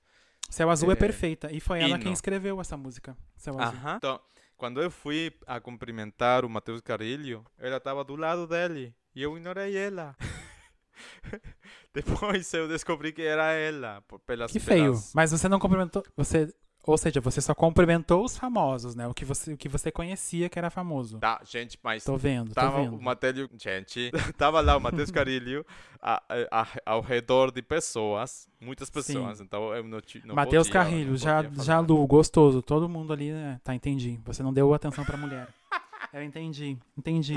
Céu Azul é, É, perfeita. E foi ela quem escreveu essa música. Céu Azul. Aham. Então, quando eu fui a cumprimentar o Matheus Carilho, ela estava do lado dele e eu ignorei ela. Depois eu descobri que era ela, pelas Que feio. pelas- Mas você não cumprimentou. Você, ou seja, você só cumprimentou os famosos, né? O que você, o que você conhecia que era famoso. Tá, gente, mas Tô vendo, tô tava vendo. o Matheus, gente, tava lá o Matheus Carilho a- a- a- ao redor de pessoas, muitas pessoas, então eu não, Matheus Carrilho, já, já. Lu, gostoso. Todo mundo ali, né? Tá, entendi. Você não deu atenção pra mulher. Eu entendi, entendi.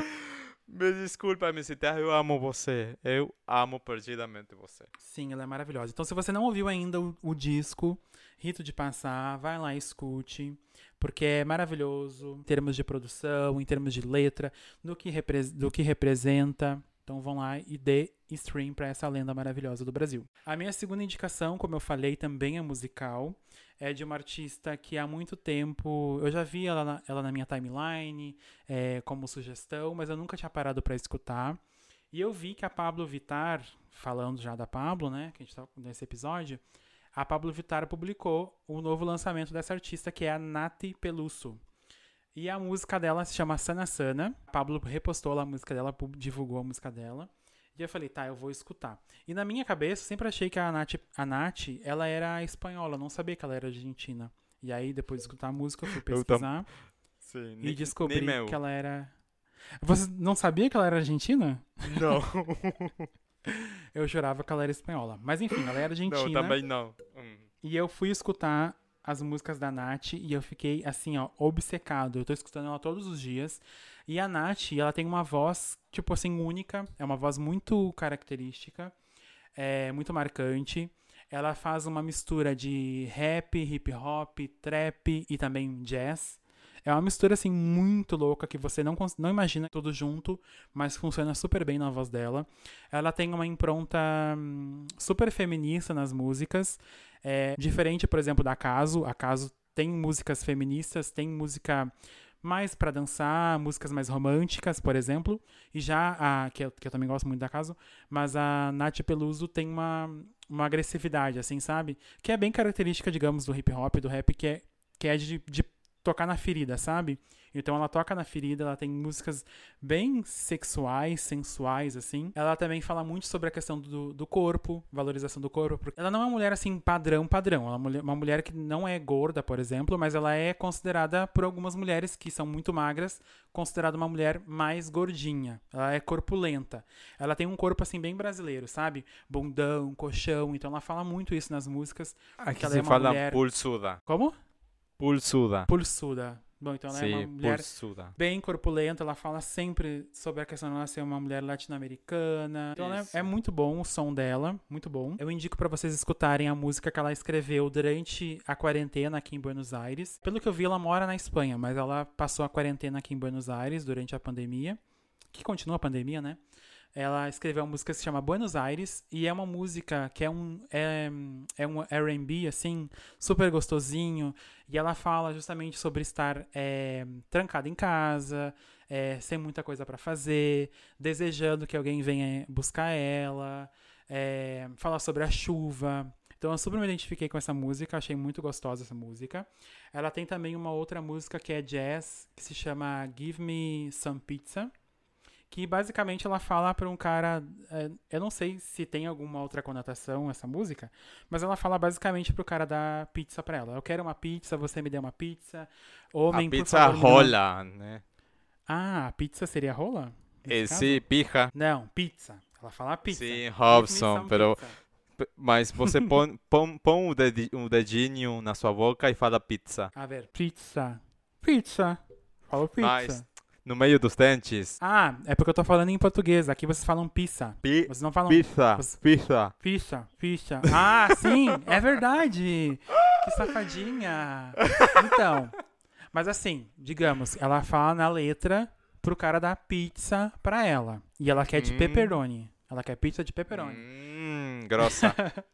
Me desculpa, MC Terra, eu amo você. Eu amo perdidamente você. Sim, ela é maravilhosa. Então, se você não ouviu ainda o, o disco Rito de Passar, vai lá e escute, porque é maravilhoso em termos de produção, em termos de letra, do que, do que representa. Então, vão lá e dê stream pra essa lenda maravilhosa do Brasil. A minha segunda indicação, como eu falei, também é musical. É de uma artista que há muito tempo eu já vi ela na, ela na minha timeline é, como sugestão, mas eu nunca tinha parado pra escutar. E eu vi que a Pablo Vittar, falando já da Pablo, né, que a gente tá nesse episódio, a Pablo Vittar publicou o novo lançamento dessa artista, que é a Nati Peluso. E a música dela se chama Sana Sana. A Pablo repostou lá a música dela, divulgou a música dela. E eu falei, tá, eu vou escutar. E na minha cabeça, eu sempre achei que a Nath, a Nath, ela era espanhola, eu não sabia que ela era argentina. E aí, depois de escutar a música, eu fui Eu tam- pesquisar Sim, e descobri nem que ela era... Você não sabia que ela era argentina? Não, Eu jurava que ela era espanhola. Mas enfim, ela era argentina. não, também não. Hum. E eu fui escutar as músicas da Nath e eu fiquei assim, ó, obcecado. Eu tô escutando ela todos os dias. E a Nath, ela tem uma voz, tipo assim, única. É uma voz muito característica, é muito marcante. Ela faz uma mistura de rap, hip hop, trap e também jazz. É uma mistura assim muito louca que você não, não imagina tudo junto, mas funciona super bem na voz dela. Ela tem uma impronta hum, super feminista nas músicas. É, diferente, por exemplo, da Caso. A Caso tem músicas feministas, tem música mais pra dançar, músicas mais românticas, por exemplo. E já a, que eu, que eu também gosto muito da caso, mas a Nath Peluso tem uma, uma agressividade, assim, sabe? Que é bem característica, digamos, do hip hop, do rap, que é, que é de, de tocar na ferida, sabe? Então ela toca na ferida, ela tem músicas bem sexuais, sensuais, assim. Ela também fala muito sobre a questão do, do corpo, valorização do corpo. Porque ela não é uma mulher, assim, padrão, padrão. Ela é uma mulher, uma mulher que não é gorda, por exemplo, mas ela é considerada, por algumas mulheres que são muito magras, considerada uma mulher mais gordinha. Ela é corpulenta. Ela tem um corpo, assim, bem brasileiro, sabe? Bundão, colchão. Então ela fala muito isso nas músicas. Aqui ela se é uma fala mulher- pulsuda. Como? Pulsuda. Pulsuda. Bom, então ela é uma Sim, mulher pulsuda. bem corpulenta, ela fala sempre sobre a questão de ela ser uma mulher latino-americana. Então ela é- Isso. é muito bom o som dela, muito bom. Eu indico pra vocês escutarem a música que ela escreveu durante a quarentena aqui em Buenos Aires. Pelo que eu vi, ela mora na Espanha, mas ela passou a quarentena aqui em Buenos Aires durante a pandemia, que continua a pandemia, né? Ela escreveu uma música que se chama Buenos Aires e é uma música que é um é, é um R&B assim super gostosinho e ela fala justamente sobre estar é, trancada em casa, é, sem muita coisa pra fazer, desejando que alguém venha buscar ela, é, sobre a chuva. Então eu super me identifiquei com essa música, achei muito gostosa essa música. Ela tem também uma outra música que é jazz, que se chama Give Me Some Pizza que basicamente ela fala para um cara, é, eu não sei se tem alguma outra conotação essa música, mas ela fala basicamente pro cara dar pizza pra ela. Eu quero uma pizza, você me dê uma pizza. Homem, a pizza favor, rola, né? Ah, pizza seria rola? Esse pija. Não, pizza. Ela fala pizza. Sim, Robson, pero pizza. Mas você põe, põe, põe o, dedi- o dedinho na sua boca e fala pizza. A ver, pizza. Pizza. Falou pizza. Mas no meio dos dentes. Ah, é porque eu tô falando em português. Aqui vocês falam pizza. Pi Vocês não falam pizza, pizza. Ficha, ficha. Ah, sim, é verdade. Que safadinha. Então, mas assim, digamos, ela fala na letra pro cara dar pizza pra ela. E ela quer de Hum. pepperoni. Ela quer pizza de pepperoni. Hum, grossa.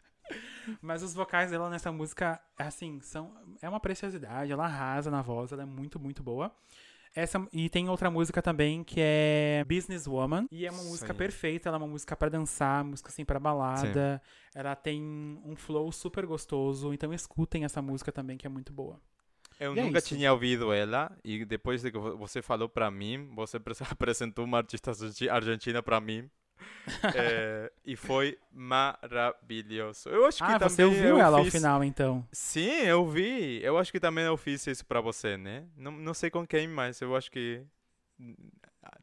Mas os vocais dela nessa música, assim, são é uma preciosidade. Ela arrasa na voz, ela é muito, muito boa. Essa, e tem outra música também que é Business Woman. E é uma música Sim. perfeita, ela é uma música pra dançar, música assim pra balada. Ela tem um flow super gostoso, então escutem essa música também que é muito boa. Eu E é nunca isso. tinha ouvido ela e depois de que vo- você falou pra mim, você apres- apresentou uma artista argenti- argentina pra mim. É, e foi maravilhoso. Eu acho que Ah, você ouviu ela ao fiz- final então. Sim, eu vi. Eu acho que também eu fiz isso pra você, né? Não, não sei com quem, mas eu acho que hum,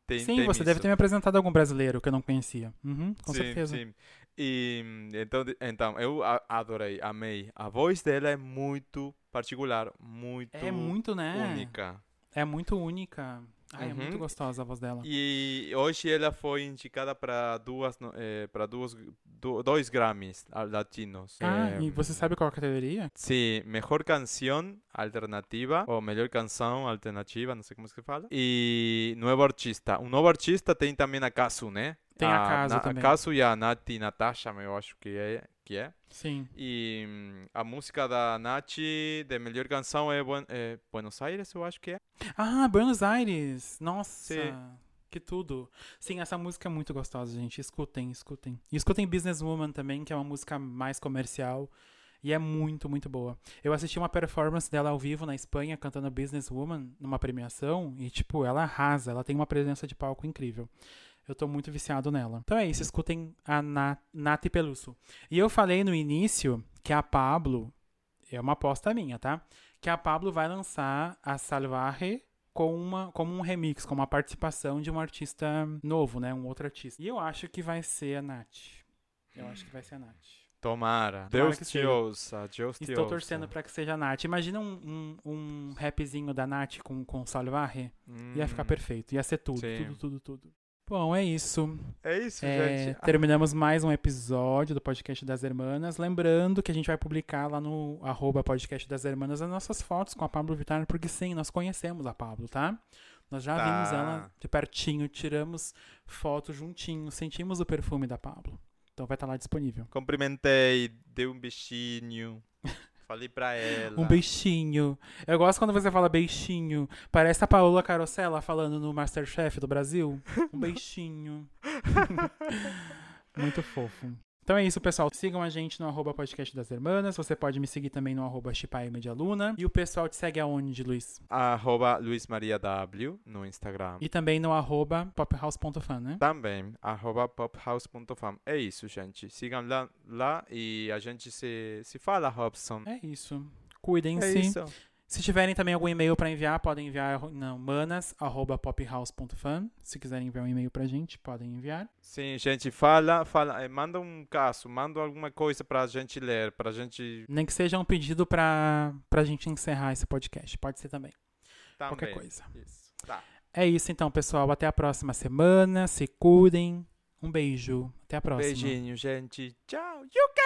tem Sim, tem você deve isso. ter me apresentado algum brasileiro que eu não conhecia. Uhum, com sim, certeza. Sim. E então, então eu adorei, amei. A voz dela é muito particular, muito, É muito, né? única. É muito única. Ai, É muito Uhum. gostosa a voz dela. E hoje ela foi indicada para duas, no- eh, para duas, do- dois Grammys ah, latinos. Ah, Eh, e você sabe qual a categoria? Sim, melhor canção alternativa ou melhor canção alternativa, não sei como se fala. E novo artista. Um novo artista tem também a Casu, né? Tem a Casu Na- também. A Casu e a Nath Natasha, eu acho que é. Que é. Sim. E hum, a música da Nath de melhor canção é, é Buenos Aires, eu acho que é. Ah, Buenos Aires. Nossa. Sim. Que tudo. Sim, essa música é muito gostosa, gente. Escutem, escutem. E escutem Businesswoman também, que é uma música mais comercial. E é muito, muito boa. Eu assisti uma performance dela ao vivo na Espanha, cantando Businesswoman, numa premiação. E, tipo, ela arrasa. Ela tem uma presença de palco incrível. Eu tô muito viciado nela. Então é isso, escutem a Na- Nath Peluso. E eu falei no início que a Pablo, é uma aposta minha, tá? Que a Pablo vai lançar a Salvaje com uma, como um remix, com uma participação de um artista novo, né? Um outro artista. E eu acho que vai ser a Nath. Eu acho que vai ser a Nath. Tomara. Tomara Deus te seja. ouça, Deus te Estou torcendo pra que seja a Nath. Imagina um, um, um rapzinho da Nath com, com Salvaje. Ia ficar Hum, perfeito. Ia ser tudo, Sim. tudo, tudo, tudo. Bom, é isso. É isso, É, gente. Ah, terminamos mais um episódio do Podcast das Hermanas. Lembrando que a gente vai publicar lá no arroba podcast das Hermanas as nossas fotos com a Pablo Vittar, porque sim, nós conhecemos a Pablo, tá? Nós já Tá. vimos ela de pertinho, tiramos foto juntinho, sentimos o perfume da Pablo. Então vai estar lá disponível. Cumprimentei, dei um beijinho. Falei pra ela. Um beijinho. Eu gosto quando você fala beijinho. Parece a Paola Carosella falando no Masterchef do Brasil. Um beijinho. Muito fofo. Então é isso, pessoal. Sigam a gente no arroba podcast das hermanas. Você pode me seguir também no arroba. E o pessoal te segue aonde, Luiz? Arroba Luiz Maria W no Instagram. E também no arroba pophouse.fan, né? Também, arroba pophouse.fan. É isso, gente. Sigam lá, lá e a gente se, se fala, Robson. É isso. Cuidem-se. É isso. Se tiverem também algum e-mail para enviar, podem enviar não, manas@pophouse.fan. Se quiserem enviar um e-mail pra gente, podem enviar. Sim, gente, fala, fala, eh, manda um caso, manda alguma coisa pra gente ler, pra gente Nem que seja um pedido pra, pra gente encerrar esse podcast. Pode ser também. também. Qualquer coisa. Isso. Tá. É isso então, pessoal. Até a próxima semana. Se cuidem. Um beijo. Até a próxima. Beijinho, gente. Tchau. Yuka!